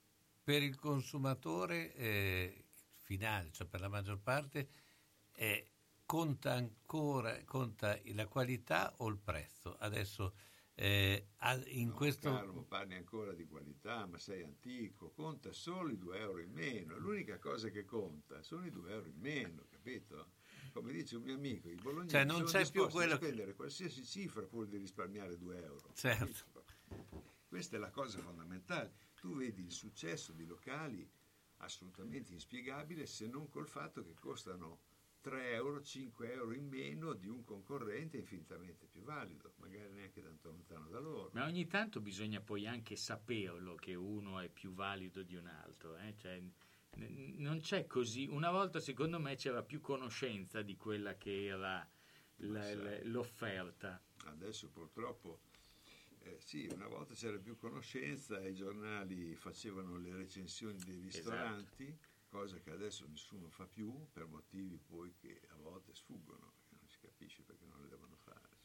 Speaker 1: per il consumatore eh, finale, cioè per la maggior parte, eh, conta ancora conta la qualità o il prezzo? Adesso eh, in
Speaker 7: no,
Speaker 1: questo...
Speaker 7: Caro, parli ancora di qualità, ma sei antico, conta solo i 2 euro in meno, l'unica cosa che conta sono i 2 euro in meno, capito? come dice un mio amico, i bolognesi
Speaker 1: cioè, non c'è più quello
Speaker 7: a spendere qualsiasi cifra pur di risparmiare 2 euro.
Speaker 1: Certo.
Speaker 7: Questa è la cosa fondamentale. Tu vedi il successo di locali assolutamente inspiegabile se non col fatto che costano 3 euro, 5 euro in meno di un concorrente infinitamente più valido, magari neanche tanto lontano da loro.
Speaker 2: Ma ogni tanto bisogna poi anche saperlo che uno è più valido di un altro. Eh? Cioè, non c'è così. Una volta, secondo me, c'era più conoscenza di quella che era la, l'offerta.
Speaker 7: Adesso purtroppo. Eh, sì, una volta c'era più conoscenza e i giornali facevano le recensioni dei ristoranti, esatto. cosa che adesso nessuno fa più per motivi poi che a volte sfuggono, perché non si capisce perché non le devono fare.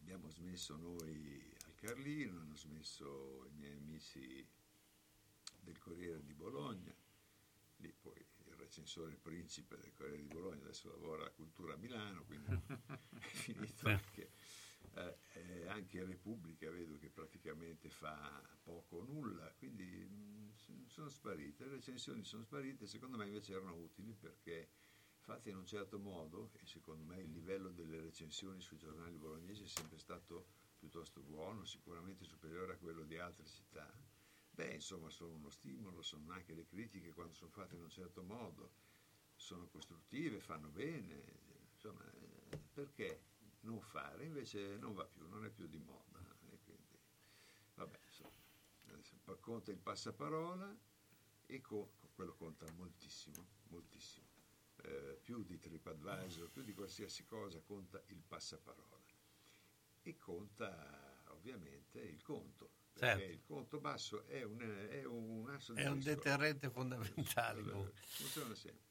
Speaker 7: Abbiamo smesso noi al Carlino, hanno smesso i miei amici del Corriere di Bologna, lì poi il recensore principe del Corriere di Bologna, adesso lavora a Cultura a Milano, quindi è finito anche, eh, eh, anche Repubblica, vedo che praticamente fa poco o nulla, quindi mh, s- sono sparite, le recensioni sono sparite, secondo me invece erano utili perché fatte in un certo modo, e secondo me il livello delle recensioni sui giornali bolognesi è sempre stato piuttosto buono, sicuramente superiore a quello di altre città, beh insomma sono uno stimolo, sono anche le critiche quando sono fatte in un certo modo, sono costruttive, fanno bene, insomma eh, perché non fare? Invece non va più, non è più di moda. E quindi, vabbè, insomma, conta il passaparola e co- quello conta moltissimo, moltissimo. Eh, più di TripAdvisor, più di qualsiasi cosa conta il passaparola e conta ovviamente il conto,
Speaker 1: Certo.
Speaker 7: il conto basso è un, è un asso di
Speaker 1: È un deterrente fondamentale. comunque.
Speaker 7: Funziona sempre.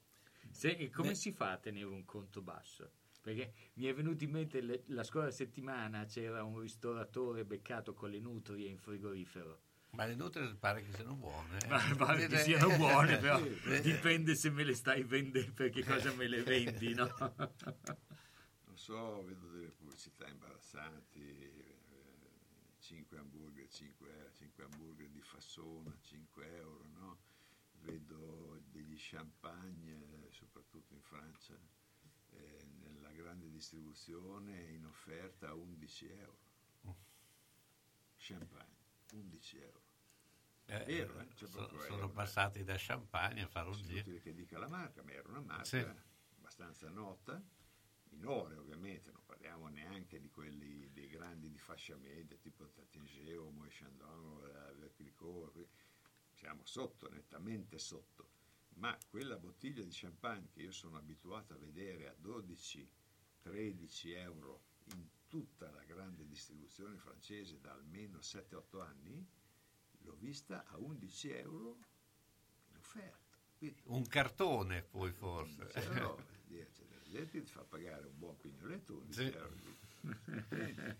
Speaker 2: Se- e come
Speaker 1: Beh.
Speaker 2: si fa a tenere un conto basso? Perché mi è venuto in mente le- la scorsa settimana c'era un ristoratore beccato con le nutrie in frigorifero.
Speaker 1: Ma le nutrie pare che siano buone. eh.
Speaker 2: Ma pare che siano buone, però dipende se me le stai vendendo, perché cosa me le vendi, no?
Speaker 7: Non so, vedo delle pubblicità imbarazzanti, 5 hamburger, 5, hamburger di fassona, 5 euro, no? Vedo degli champagne, eh, soprattutto in Francia, eh, nella grande distribuzione in offerta a 11 euro. Champagne, 11 euro.
Speaker 1: eh,
Speaker 7: È vero, eh?
Speaker 1: eh, sono
Speaker 7: euro, eh.
Speaker 1: passati da champagne a fare un
Speaker 7: È
Speaker 1: giro.
Speaker 7: inutile che dica la marca, ma era una marca
Speaker 1: Sì.
Speaker 7: abbastanza nota, minore ovviamente, non parliamo neanche di quelli dei grandi di fascia media, tipo Tatingé o Moët Chandon, eh, que- siamo sotto, nettamente sotto, ma quella bottiglia di champagne che io sono abituato a vedere a 12-13 euro in tutta la grande distribuzione francese da almeno 7-8 anni, l'ho vista a 11 euro in offerta. Quindi,
Speaker 1: Un cartone poi forse.
Speaker 7: cioè, gente ti fa pagare un buon pignoletto 11
Speaker 1: Sì.
Speaker 7: euro.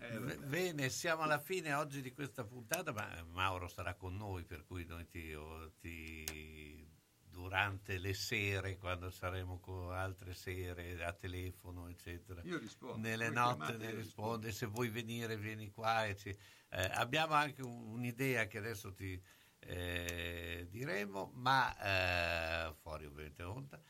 Speaker 7: Eh.
Speaker 1: Bene, siamo alla fine oggi di questa puntata, ma Mauro sarà con noi, per cui noi ti, ti- durante le sere, quando saremo con altre sere a telefono, eccetera.
Speaker 7: Io rispondo.
Speaker 1: Nelle notte ne risponde, se vuoi venire vieni qua. eh, abbiamo anche un- un'idea che adesso ti eh, diremo, ma eh, fuori ovviamente onda.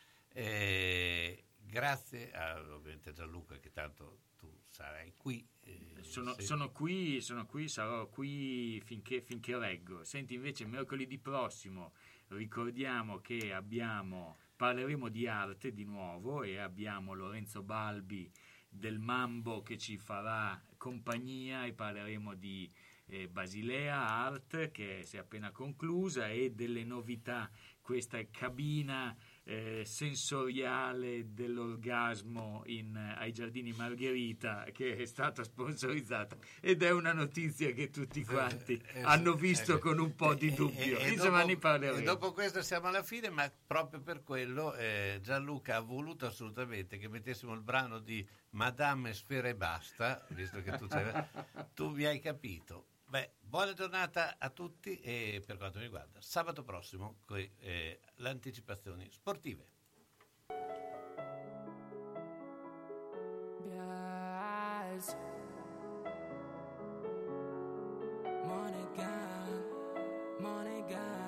Speaker 1: Eh, grazie a ovviamente Gianluca che tanto tu sarai qui. eh,
Speaker 2: Sono,
Speaker 1: se-
Speaker 2: sono qui, sono qui, sarò qui finché, finché reggo. Senti, invece, mercoledì prossimo ricordiamo che abbiamo, parleremo di arte di nuovo e abbiamo Lorenzo Balbi del Mambo che ci farà compagnia e parleremo di eh, Basilea Art che si è appena conclusa e delle novità, questa cabina eh, sensoriale dell'orgasmo in, ai giardini Margherita che è stata sponsorizzata ed è una notizia che tutti quanti
Speaker 1: eh,
Speaker 2: hanno
Speaker 1: sì,
Speaker 2: visto
Speaker 1: eh,
Speaker 2: con un po' di
Speaker 1: e-
Speaker 2: dubbio.
Speaker 1: e- dopo- dopo questo siamo alla fine, ma proprio per quello eh, Gianluca ha voluto assolutamente che mettessimo il brano di Madame Sfera e Basta, visto che tu, tu mi hai capito. Beh, buona giornata a tutti e per quanto mi riguarda, sabato prossimo con eh, le anticipazioni sportive.
Speaker 18: Bias. Money gang.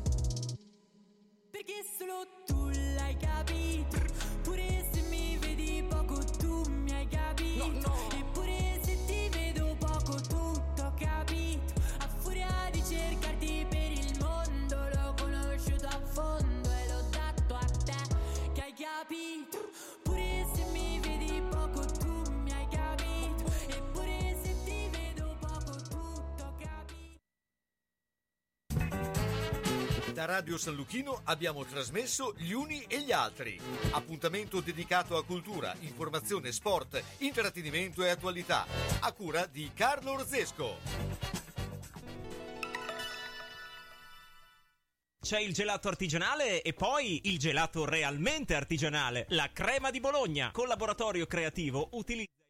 Speaker 18: Perché solo
Speaker 9: Da Radio San Luchino abbiamo trasmesso Gli Uni e gli Altri. Appuntamento dedicato a cultura, informazione, sport, intrattenimento e attualità. A cura di Carlo Orzesco.
Speaker 4: C'è il gelato artigianale e poi il gelato realmente artigianale, la crema di Bologna. Collaboratorio creativo utilizza